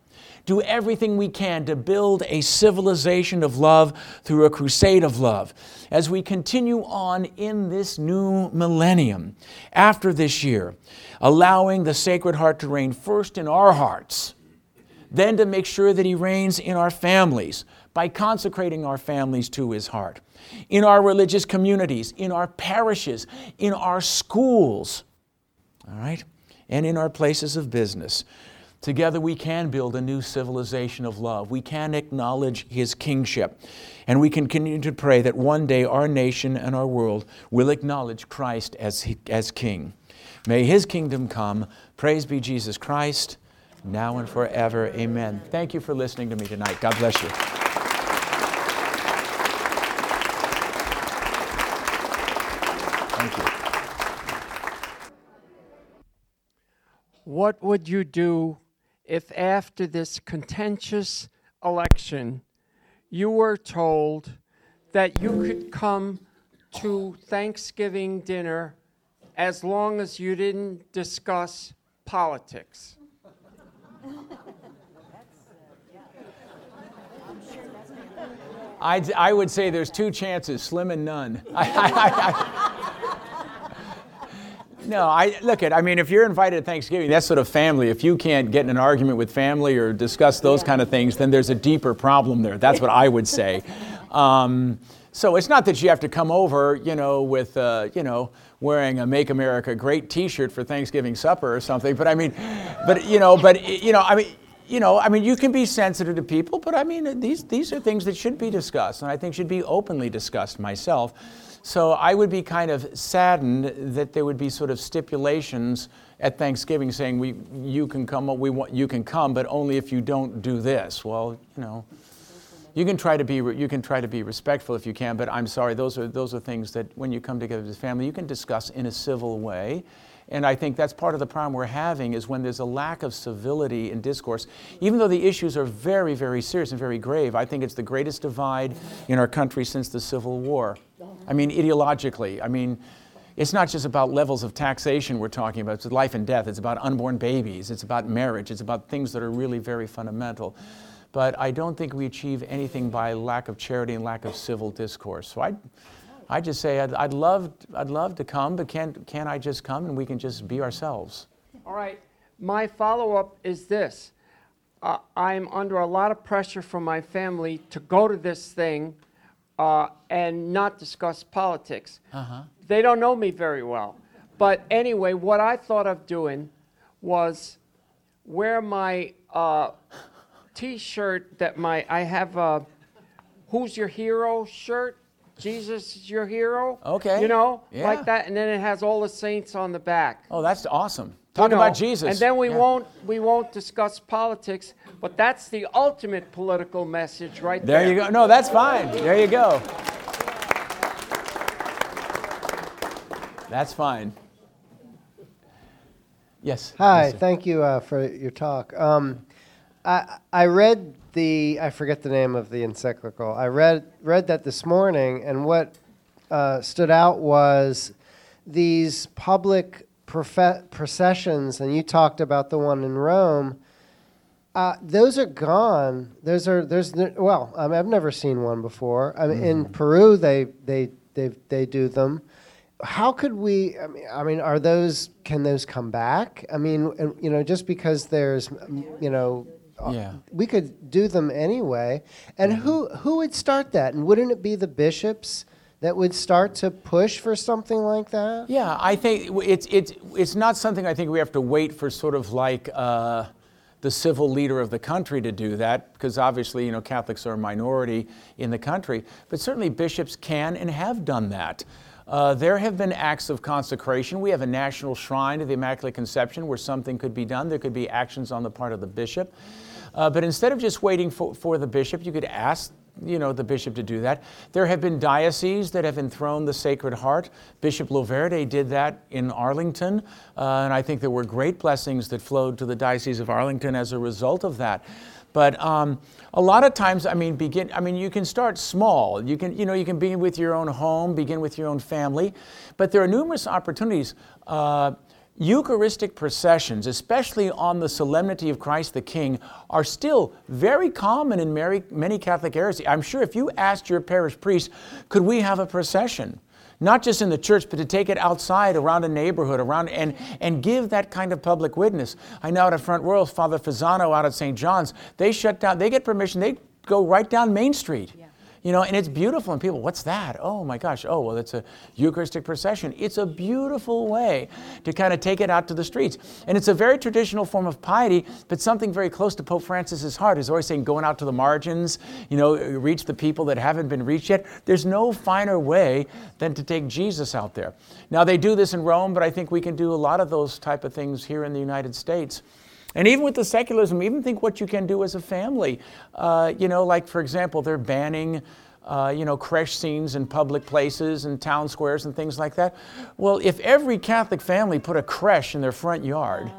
Do everything we can to build a civilization of love through a crusade of love as we continue on in this new millennium after this year, allowing the Sacred Heart to reign first in our hearts then to make sure that He reigns in our families by consecrating our families to His heart, in our religious communities, in our parishes, in our schools, all right, and in our places of business. Together we can build a new civilization of love. We can acknowledge His kingship. And we can continue to pray that one day our nation and our world will acknowledge Christ as, as King. May His kingdom come. Praise be Jesus Christ now and forever. Amen. Thank you for listening to me tonight. God bless you. Thank you. What would you do if, after this contentious election, you were told that you could come to Thanksgiving dinner as long as you didn't discuss politics? I'd, I would say there's two chances, slim and none. no, I look at. I mean, if you're invited to Thanksgiving, that's sort of family. If you can't get in an argument with family or discuss those kind of things, then there's a deeper problem there. That's what I would say. Um, so it's not that you have to come over, you know, with, uh, you know, wearing a "Make America Great" T-shirt for Thanksgiving supper or something. But I mean, but you know, but you know, I mean, you know, I mean, you can be sensitive to people, but I mean, these, these are things that should be discussed, and I think should be openly discussed myself. So I would be kind of saddened that there would be sort of stipulations at Thanksgiving saying, we, you can come, we want, you can come, but only if you don't do this. Well, you know, you can try to be, you can try to be respectful if you can, but I'm sorry, those are, those are things that when you come together as a family, you can discuss in a civil way and I think that's part of the problem we're having is when there's a lack of civility in discourse. Even though the issues are very, very serious and very grave, I think it's the greatest divide in our country since the Civil War. I mean, ideologically. I mean, it's not just about levels of taxation we're talking about, it's life and death, it's about unborn babies, it's about marriage, it's about things that are really very fundamental. But I don't think we achieve anything by lack of charity and lack of civil discourse. So I, I just say I'd, I'd, love, I'd love to come, but can't, can't I just come and we can just be ourselves? All right. My follow up is this uh, I'm under a lot of pressure from my family to go to this thing uh, and not discuss politics. Uh-huh. They don't know me very well. But anyway, what I thought of doing was wear my uh, T-shirt that my I have a "Who's Your Hero" shirt. Jesus is your hero. Okay. You know, Yeah. like that, and then it has all the saints on the back. Oh, that's awesome. You know, about Jesus. And then we Yeah. won't we won't discuss politics, but that's the ultimate political message right there. There you go. No, that's fine. There you go. That's fine. Yes. Hi, yes, thank you uh, for your talk. Um, I, I read the I forget the name of the encyclical. I read read that this morning, and what uh, stood out was these public profe- processions, and you talked about the one in Rome. Uh, those are gone. Those are there's well, I mean, I've never seen one before. I mean, in Peru, they they they they do them. How could we? I mean, I mean, are those? Can those come back? I mean, and, you know, just because there's, mm, you know, Yeah. we could do them anyway. And who who would start that? And wouldn't it be the bishops that would start to push for something like that? Yeah, I think it's, it's, it's not something I think we have to wait for sort of like uh, the civil leader of the country to do that, because obviously, you know, Catholics are a minority in the country, but certainly bishops can and have done that. Uh, there have been acts of consecration. We have a national shrine to the Immaculate Conception where something could be done. There could be actions on the part of the bishop. Uh, but instead of just waiting for, for the bishop, you could ask you know, the bishop to do that. There have been dioceses that have enthroned the Sacred Heart. Bishop Loverde did that in Arlington, uh, and I think there were great blessings that flowed to the Diocese of Arlington as a result of that. But um, a lot of times, I mean, begin. I mean, you can start small. You can, you know, you can begin with your own home, begin with your own family. But there are numerous opportunities. Uh, Eucharistic processions, especially on the Solemnity of Christ the King, are still very common in many, Catholic areas. I'm sure if you asked your parish priest, could we have a procession? Not just in the church, but to take it outside around a neighborhood, around and, and give that kind of public witness. I know out at Front Royal, Father Fasano out at St. John's, they shut down, they get permission, they go right down Main Street. You know, and it's beautiful, and people, what's that? Oh my gosh, oh, well, it's a Eucharistic procession. It's a beautiful way to kind of take it out to the streets. And it's a very traditional form of piety, but something very close to Pope Francis's heart. is always saying, going out to the margins, you know, reach the people that haven't been reached yet. There's no finer way than to take Jesus out there. Now, they do this in Rome, but I think we can do a lot of those type of things here in the United States. And even with the secularism, even think what you can do as a family. Uh, you know, like for example, they're banning, uh, you know, creche scenes in public places and town squares and things like that. Well, if every Catholic family put a creche in their front yard,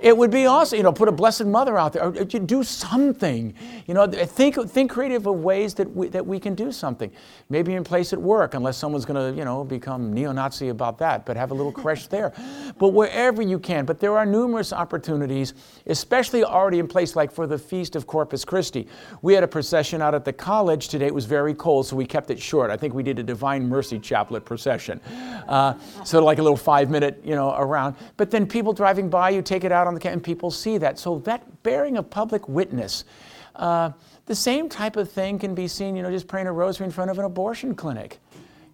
it would be awesome. You know, put a Blessed Mother out there. Or you do something. You know, think think creative of ways that we, that we can do something. Maybe in place at work, unless someone's going to you know become neo-Nazi about that. But have a little creche there. But wherever you can. But there are numerous opportunities, especially already in place, like for the Feast of Corpus Christi. We had a procession out at the college today. It was very cold, so we kept it short. I think we did a Divine Mercy Chaplet procession, uh, so like a little five-minute you know around. But then people driving by, you take it out on the ca- and people see that. So that bearing of public witness. Uh, the same type of thing can be seen, you know, just praying a rosary in front of an abortion clinic.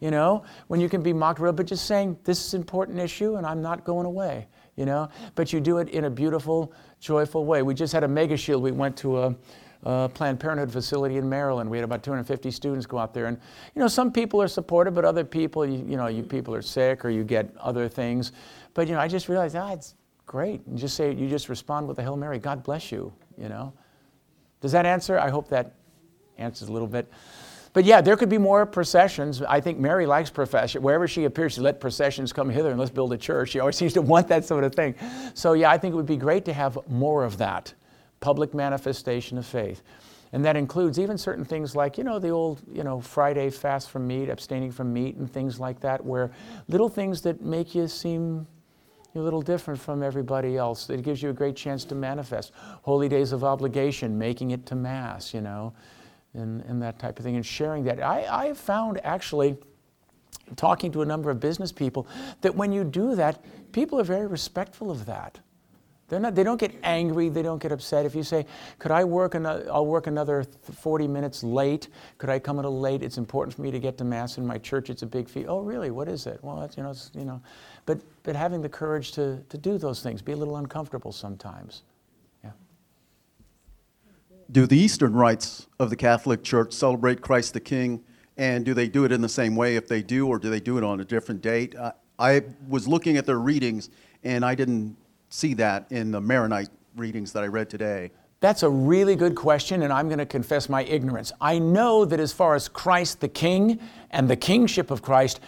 You know, when you can be mocked, real, but just saying this is an important issue and I'm not going away. You know, but you do it in a beautiful, joyful way. We just had a mega shield. We went to a, a Planned Parenthood facility in Maryland. We had about 250 students go out there, and you know, some people are supportive, but other people, you, you know, you people are sick or you get other things. But you know, I just realized, ah, it's great. And just say, you just respond with a Hail Mary. God bless you. You know. Does that answer? I hope that answers a little bit. But yeah, there could be more processions. I think Mary likes procession. Wherever she appears, she let processions come hither and let's build a church. She always seems to want that sort of thing. So yeah, I think it would be great to have more of that public manifestation of faith. And that includes even certain things like, you know, the old, you know, Friday fast from meat, abstaining from meat, and things like that, where little things that make you seem a little different from everybody else. It gives you a great chance to manifest. Holy days of obligation, making it to Mass, you know, and, and that type of thing, and sharing that. I, I have found actually, talking to a number of business people, that when you do that, people are very respectful of that. They're not, they don't get angry, they don't get upset. If you say, could I work another, I'll work another 40 minutes late, could I come a little late? It's important for me to get to Mass in my church, it's a big fee. Oh, really, what is it? Well, you know, you know. But, but having the courage to, to do those things, be a little uncomfortable sometimes. Yeah. Do the Eastern rites of the Catholic Church celebrate Christ the King? And do they do it in the same way if they do, or do they do it on a different date? Uh, I was looking at their readings, and I didn't see that in the Maronite readings that I read today. That's a really good question, and I'm going to confess my ignorance. I know that as far as Christ the King and the kingship of Christ,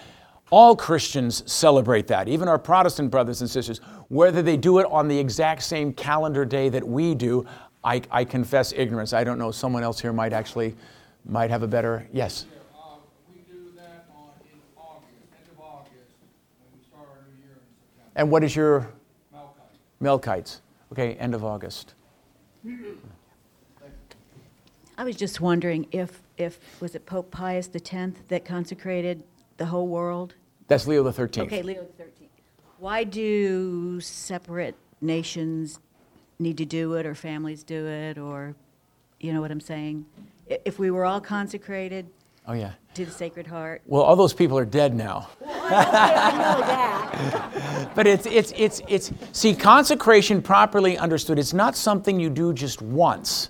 all Christians celebrate that, even our Protestant brothers and sisters. Whether they do it on the exact same calendar day that we do, I, I confess ignorance. I don't know. Someone else here might actually might have a better yes. Um, we do that in August, end of August, when we start our new year in September. And what is your Melkite. Melkites? Okay, end of August. I was just wondering if, if, was it Pope Pius X that consecrated the whole world? That's Leo the 13th. Okay, Leo XIII. Why do separate nations need to do it, or families do it, or, you know what I'm saying? I- If we were all consecrated Oh yeah. to the Sacred Heart. Well, all those people are dead now. I know that. But it's, it's, it's, it's, see, consecration properly understood, it's not something you do just once.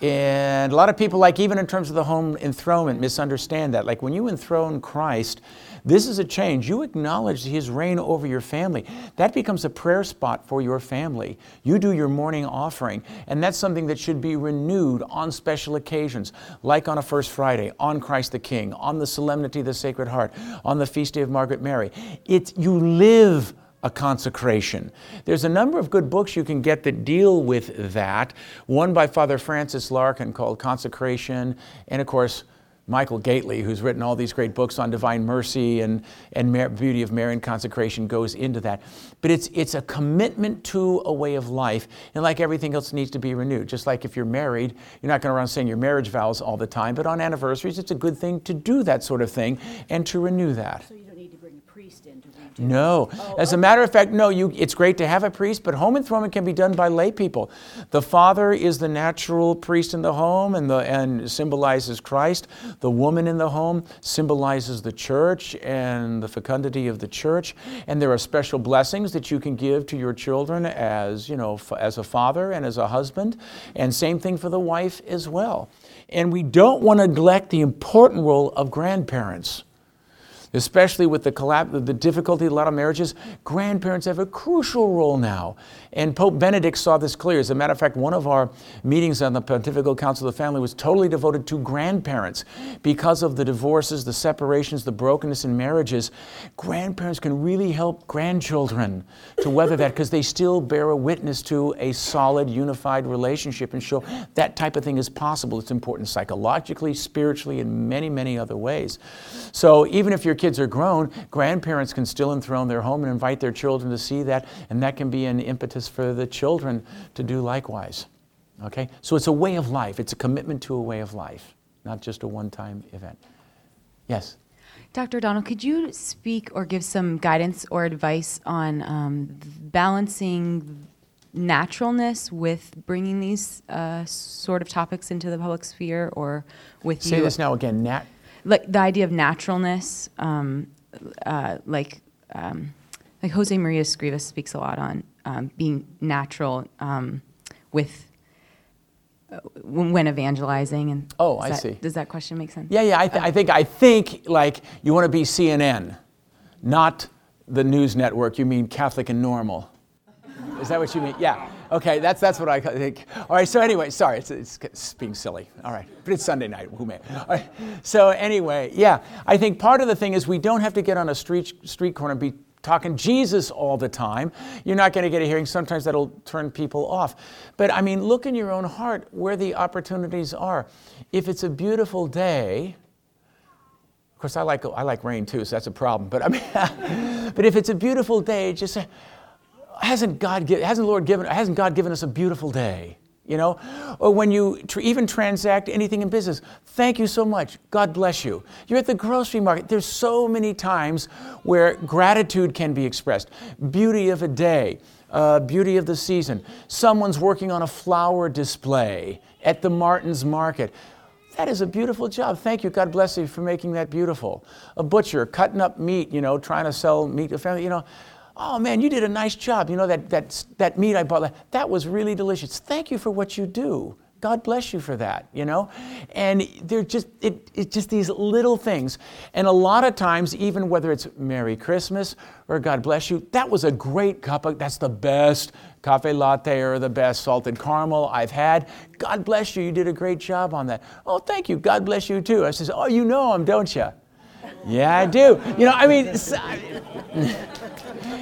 And a lot of people, like even in terms of the home enthronement, misunderstand that. Like when you enthrone Christ, this is a change. You acknowledge His reign over your family. That becomes a prayer spot for your family. You do your morning offering, and that's something that should be renewed on special occasions, like on a First Friday, on Christ the King, on the Solemnity of the Sacred Heart, on the Feast Day of Margaret Mary. It's, you live a consecration. There's a number of good books you can get that deal with that. One by Father Francis Larkin called Consecration, and of course, Michael Gaitley, who's written all these great books on divine mercy and, and beauty of Marian consecration, goes into that. But it's, it's a commitment to a way of life, and like everything else, needs to be renewed. Just like if you're married, you're not going run saying your marriage vows all the time, but on anniversaries, it's a good thing to do that sort of thing and to renew that. So you don't need to bring a priest in to it? No. As a matter of fact, no, you, it's great to have a priest, but home enthronement can be done by lay people. The father is the natural priest in the home and, the, and symbolizes Christ. The woman in the home symbolizes the church and the fecundity of the church. And there are special blessings that you can give to your children as, you know, f- as a father and as a husband. And same thing for the wife as well. And we don't want to neglect the important role of grandparents especially with the, collapse, the difficulty a lot of marriages, grandparents have a crucial role now. And Pope Benedict saw this clear. As a matter of fact, one of our meetings on the Pontifical Council of the Family was totally devoted to grandparents. Because of the divorces, the separations, the brokenness in marriages, grandparents can really help grandchildren to weather that because they still bear a witness to a solid, unified relationship and show that type of thing is possible. It's important psychologically, spiritually, in many, many other ways. So even if your kids are grown, grandparents can still enthrone their home and invite their children to see that, and that can be an impetus for the children to do likewise. Okay? So it's a way of life, it's a commitment to a way of life, not just a one time event. Yes? Dr. O'Donnell, could you speak or give some guidance or advice on um, balancing naturalness with bringing these uh, sort of topics into the public sphere or with Say you? Say this now again. Nat- like the idea of naturalness, um, uh, like um, like Jose Maria Escrivas speaks a lot on um, being natural um, with uh, when evangelizing. And Oh, does I that- see. Does that question make sense? Yeah, yeah. I, th- I think I think like you want to be CNN, not the news network. You mean Catholic and normal? Is that what you mean? Yeah. Okay, that's that's what I think. All right. So anyway, sorry, it's, it's, it's being silly. All right, but it's Sunday night. Who may? All right. So anyway, yeah, I think part of the thing is we don't have to get on a street street corner and be talking Jesus all the time, you're not going to get a hearing. Sometimes that'll turn people off. But I mean, look in your own heart where the opportunities are. If it's a beautiful day, of course, I like, I like rain too, so that's a problem. But I mean, but if it's a beautiful day, just say, hasn't God, hasn't Lord given, hasn't God given us a beautiful day? You know? Or when you tr- even transact anything in business. Thank you so much. God bless you. You're at the grocery market. There's so many times where gratitude can be expressed. Beauty of a day uh, beauty of the season. Someone's working on a flower display at the martin's market. That is a beautiful job. Thank you. God bless you for making that beautiful. A butcher cutting up meat, you know, trying to sell meat to family, you know oh man, you did a nice job. You know, that, that, that meat I bought, that was really delicious. Thank you for what you do. God bless you for that, you know? And they're just, it, it's just these little things. And a lot of times, even whether it's Merry Christmas or God bless you, that was a great cup of, that's the best cafe latte or the best salted caramel I've had. God bless you, you did a great job on that. Oh, thank you, God bless you too. I says, oh, you know him, don't you? Yeah, I do. You know, I mean,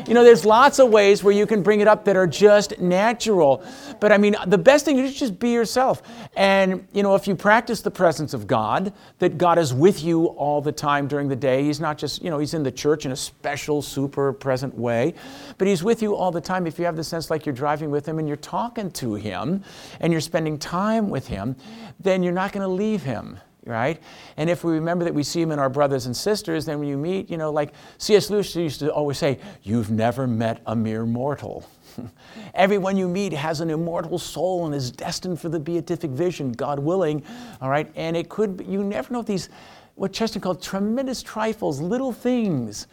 you know, there's lots of ways where you can bring it up that are just natural. But I mean, the best thing is just be yourself. And, you know, if you practice the presence of God, that God is with you all the time during the day, He's not just, you know, He's in the church in a special, super present way, but He's with you all the time. If you have the sense like you're driving with Him and you're talking to Him and you're spending time with Him, then you're not going to leave Him right? And if we remember that we see them in our brothers and sisters, then when you meet, you know, like C.S. Lewis used to always say, You've never met a mere mortal. Everyone you meet has an immortal soul and is destined for the beatific vision, God willing, all right? And it could be, you never know these, what Chesterton called tremendous trifles, little things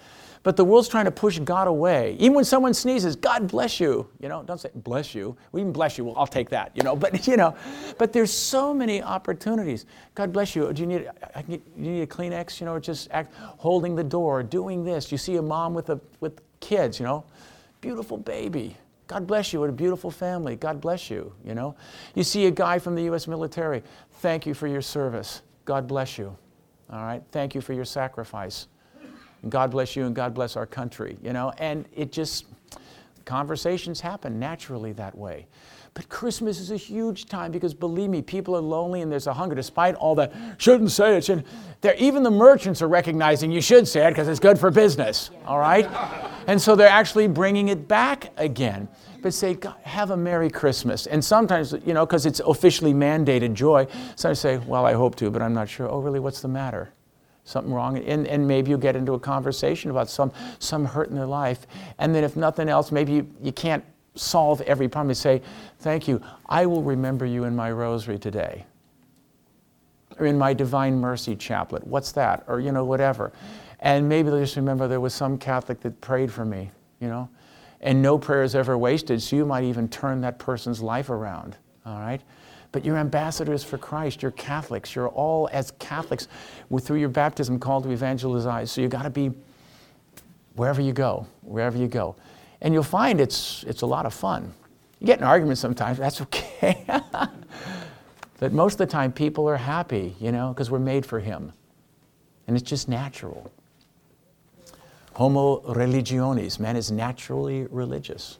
but the world's trying to push God away. Even when someone sneezes, God bless you. You know, don't say bless you. We even bless you. Well, I'll take that. You know, but you know, but there's so many opportunities. God bless you. Do you need, I can. you need a Kleenex? You know, or just act, holding the door, doing this. You see a mom with a with kids. You know, beautiful baby. God bless you. What a beautiful family. God bless you. You know, you see a guy from the U.S. military. Thank you for your service. God bless you. All right. Thank you for your sacrifice. And God bless you and God bless our country, you know? And it just, conversations happen naturally that way. But Christmas is a huge time because believe me, people are lonely and there's a hunger despite all the shouldn't say it. Shouldn't. even the merchants are recognizing you should say it because it's good for business, all right? And so they're actually bringing it back again. But say, have a Merry Christmas. And sometimes, you know, because it's officially mandated joy, so I say, well, I hope to, but I'm not sure. Oh, really, what's the matter? Something wrong and, and maybe you get into a conversation about some, some hurt in their life. And then if nothing else maybe you, you can't solve every problem. You say thank you. I will remember you in my rosary today or in my divine mercy chaplet. What's that? Or you know whatever. And maybe they'll just remember there was some catholic that prayed for me you know? And no prayer is ever wasted so you might even turn that person's life around all right but you're ambassadors for Christ. You're Catholics. You're all, as Catholics, through your baptism, called to evangelize. So you've got to be wherever you go, wherever you go. And you'll find it's, it's a lot of fun. You get in arguments sometimes, that's okay. but most of the time, people are happy, you know, because we're made for Him. And it's just natural. Homo religionis, man is naturally religious.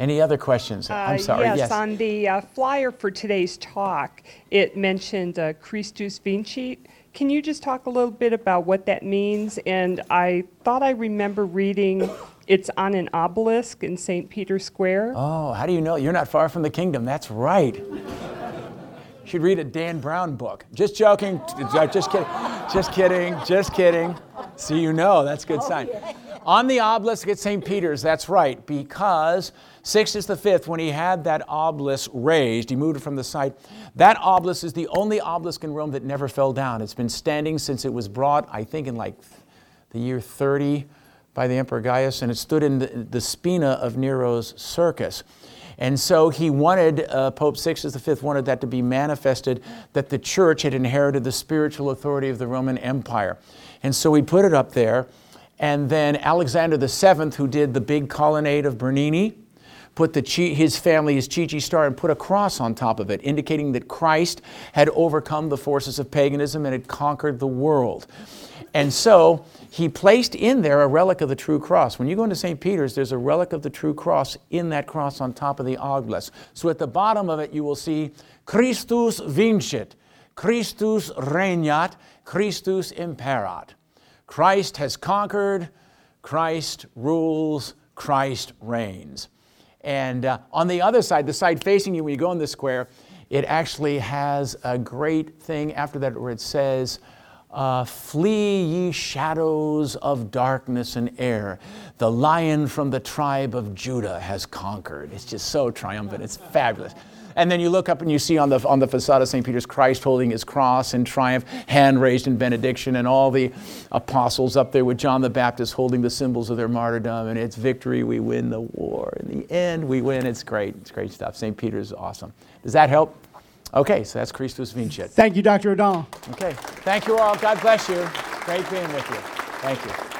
Any other questions? I'm uh, sorry. yes, yes, on the uh, flyer for today's talk, it mentioned uh, Christus Vincit. Can you just talk a little bit about what that means? And I thought I remember reading it's on an obelisk in St. Peter's Square. Oh, how do you know? You're not far from the kingdom. That's right. you should read a Dan Brown book. Just joking. Just kidding. Just kidding. Just kidding. See, you know. That's a good sign. On the obelisk at St. Peter's, that's right, because Sixtus V, when he had that obelisk raised, he moved it from the site. That obelisk is the only obelisk in Rome that never fell down. It's been standing since it was brought, I think, in like the year 30 by the Emperor Gaius, and it stood in the, the spina of Nero's circus. And so he wanted, uh, Pope Sixtus V wanted that to be manifested that the church had inherited the spiritual authority of the Roman Empire. And so he put it up there. And then Alexander VII, who did the big colonnade of Bernini, put the chi, his family, his Chigi star, and put a cross on top of it, indicating that Christ had overcome the forces of paganism and had conquered the world. And so he placed in there a relic of the true cross. When you go into St. Peter's, there's a relic of the true cross in that cross on top of the obelisk. So at the bottom of it, you will see Christus vincit, Christus regnat, Christus imperat. Christ has conquered, Christ rules, Christ reigns. And uh, on the other side, the side facing you when you go in the square, it actually has a great thing after that where it says, uh, Flee ye shadows of darkness and air. The lion from the tribe of Judah has conquered. It's just so triumphant. It's fabulous. And then you look up and you see on the, on the facade of St. Peter's Christ holding his cross in triumph, hand raised in benediction, and all the apostles up there with John the Baptist holding the symbols of their martyrdom. And it's victory, we win the war. In the end, we win. It's great. It's great stuff. St. Peter's awesome. Does that help? Okay, so that's Christus Vincit. Thank you, Dr. O'Donnell. Okay, thank you all. God bless you. Great being with you. Thank you.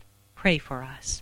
pray for us.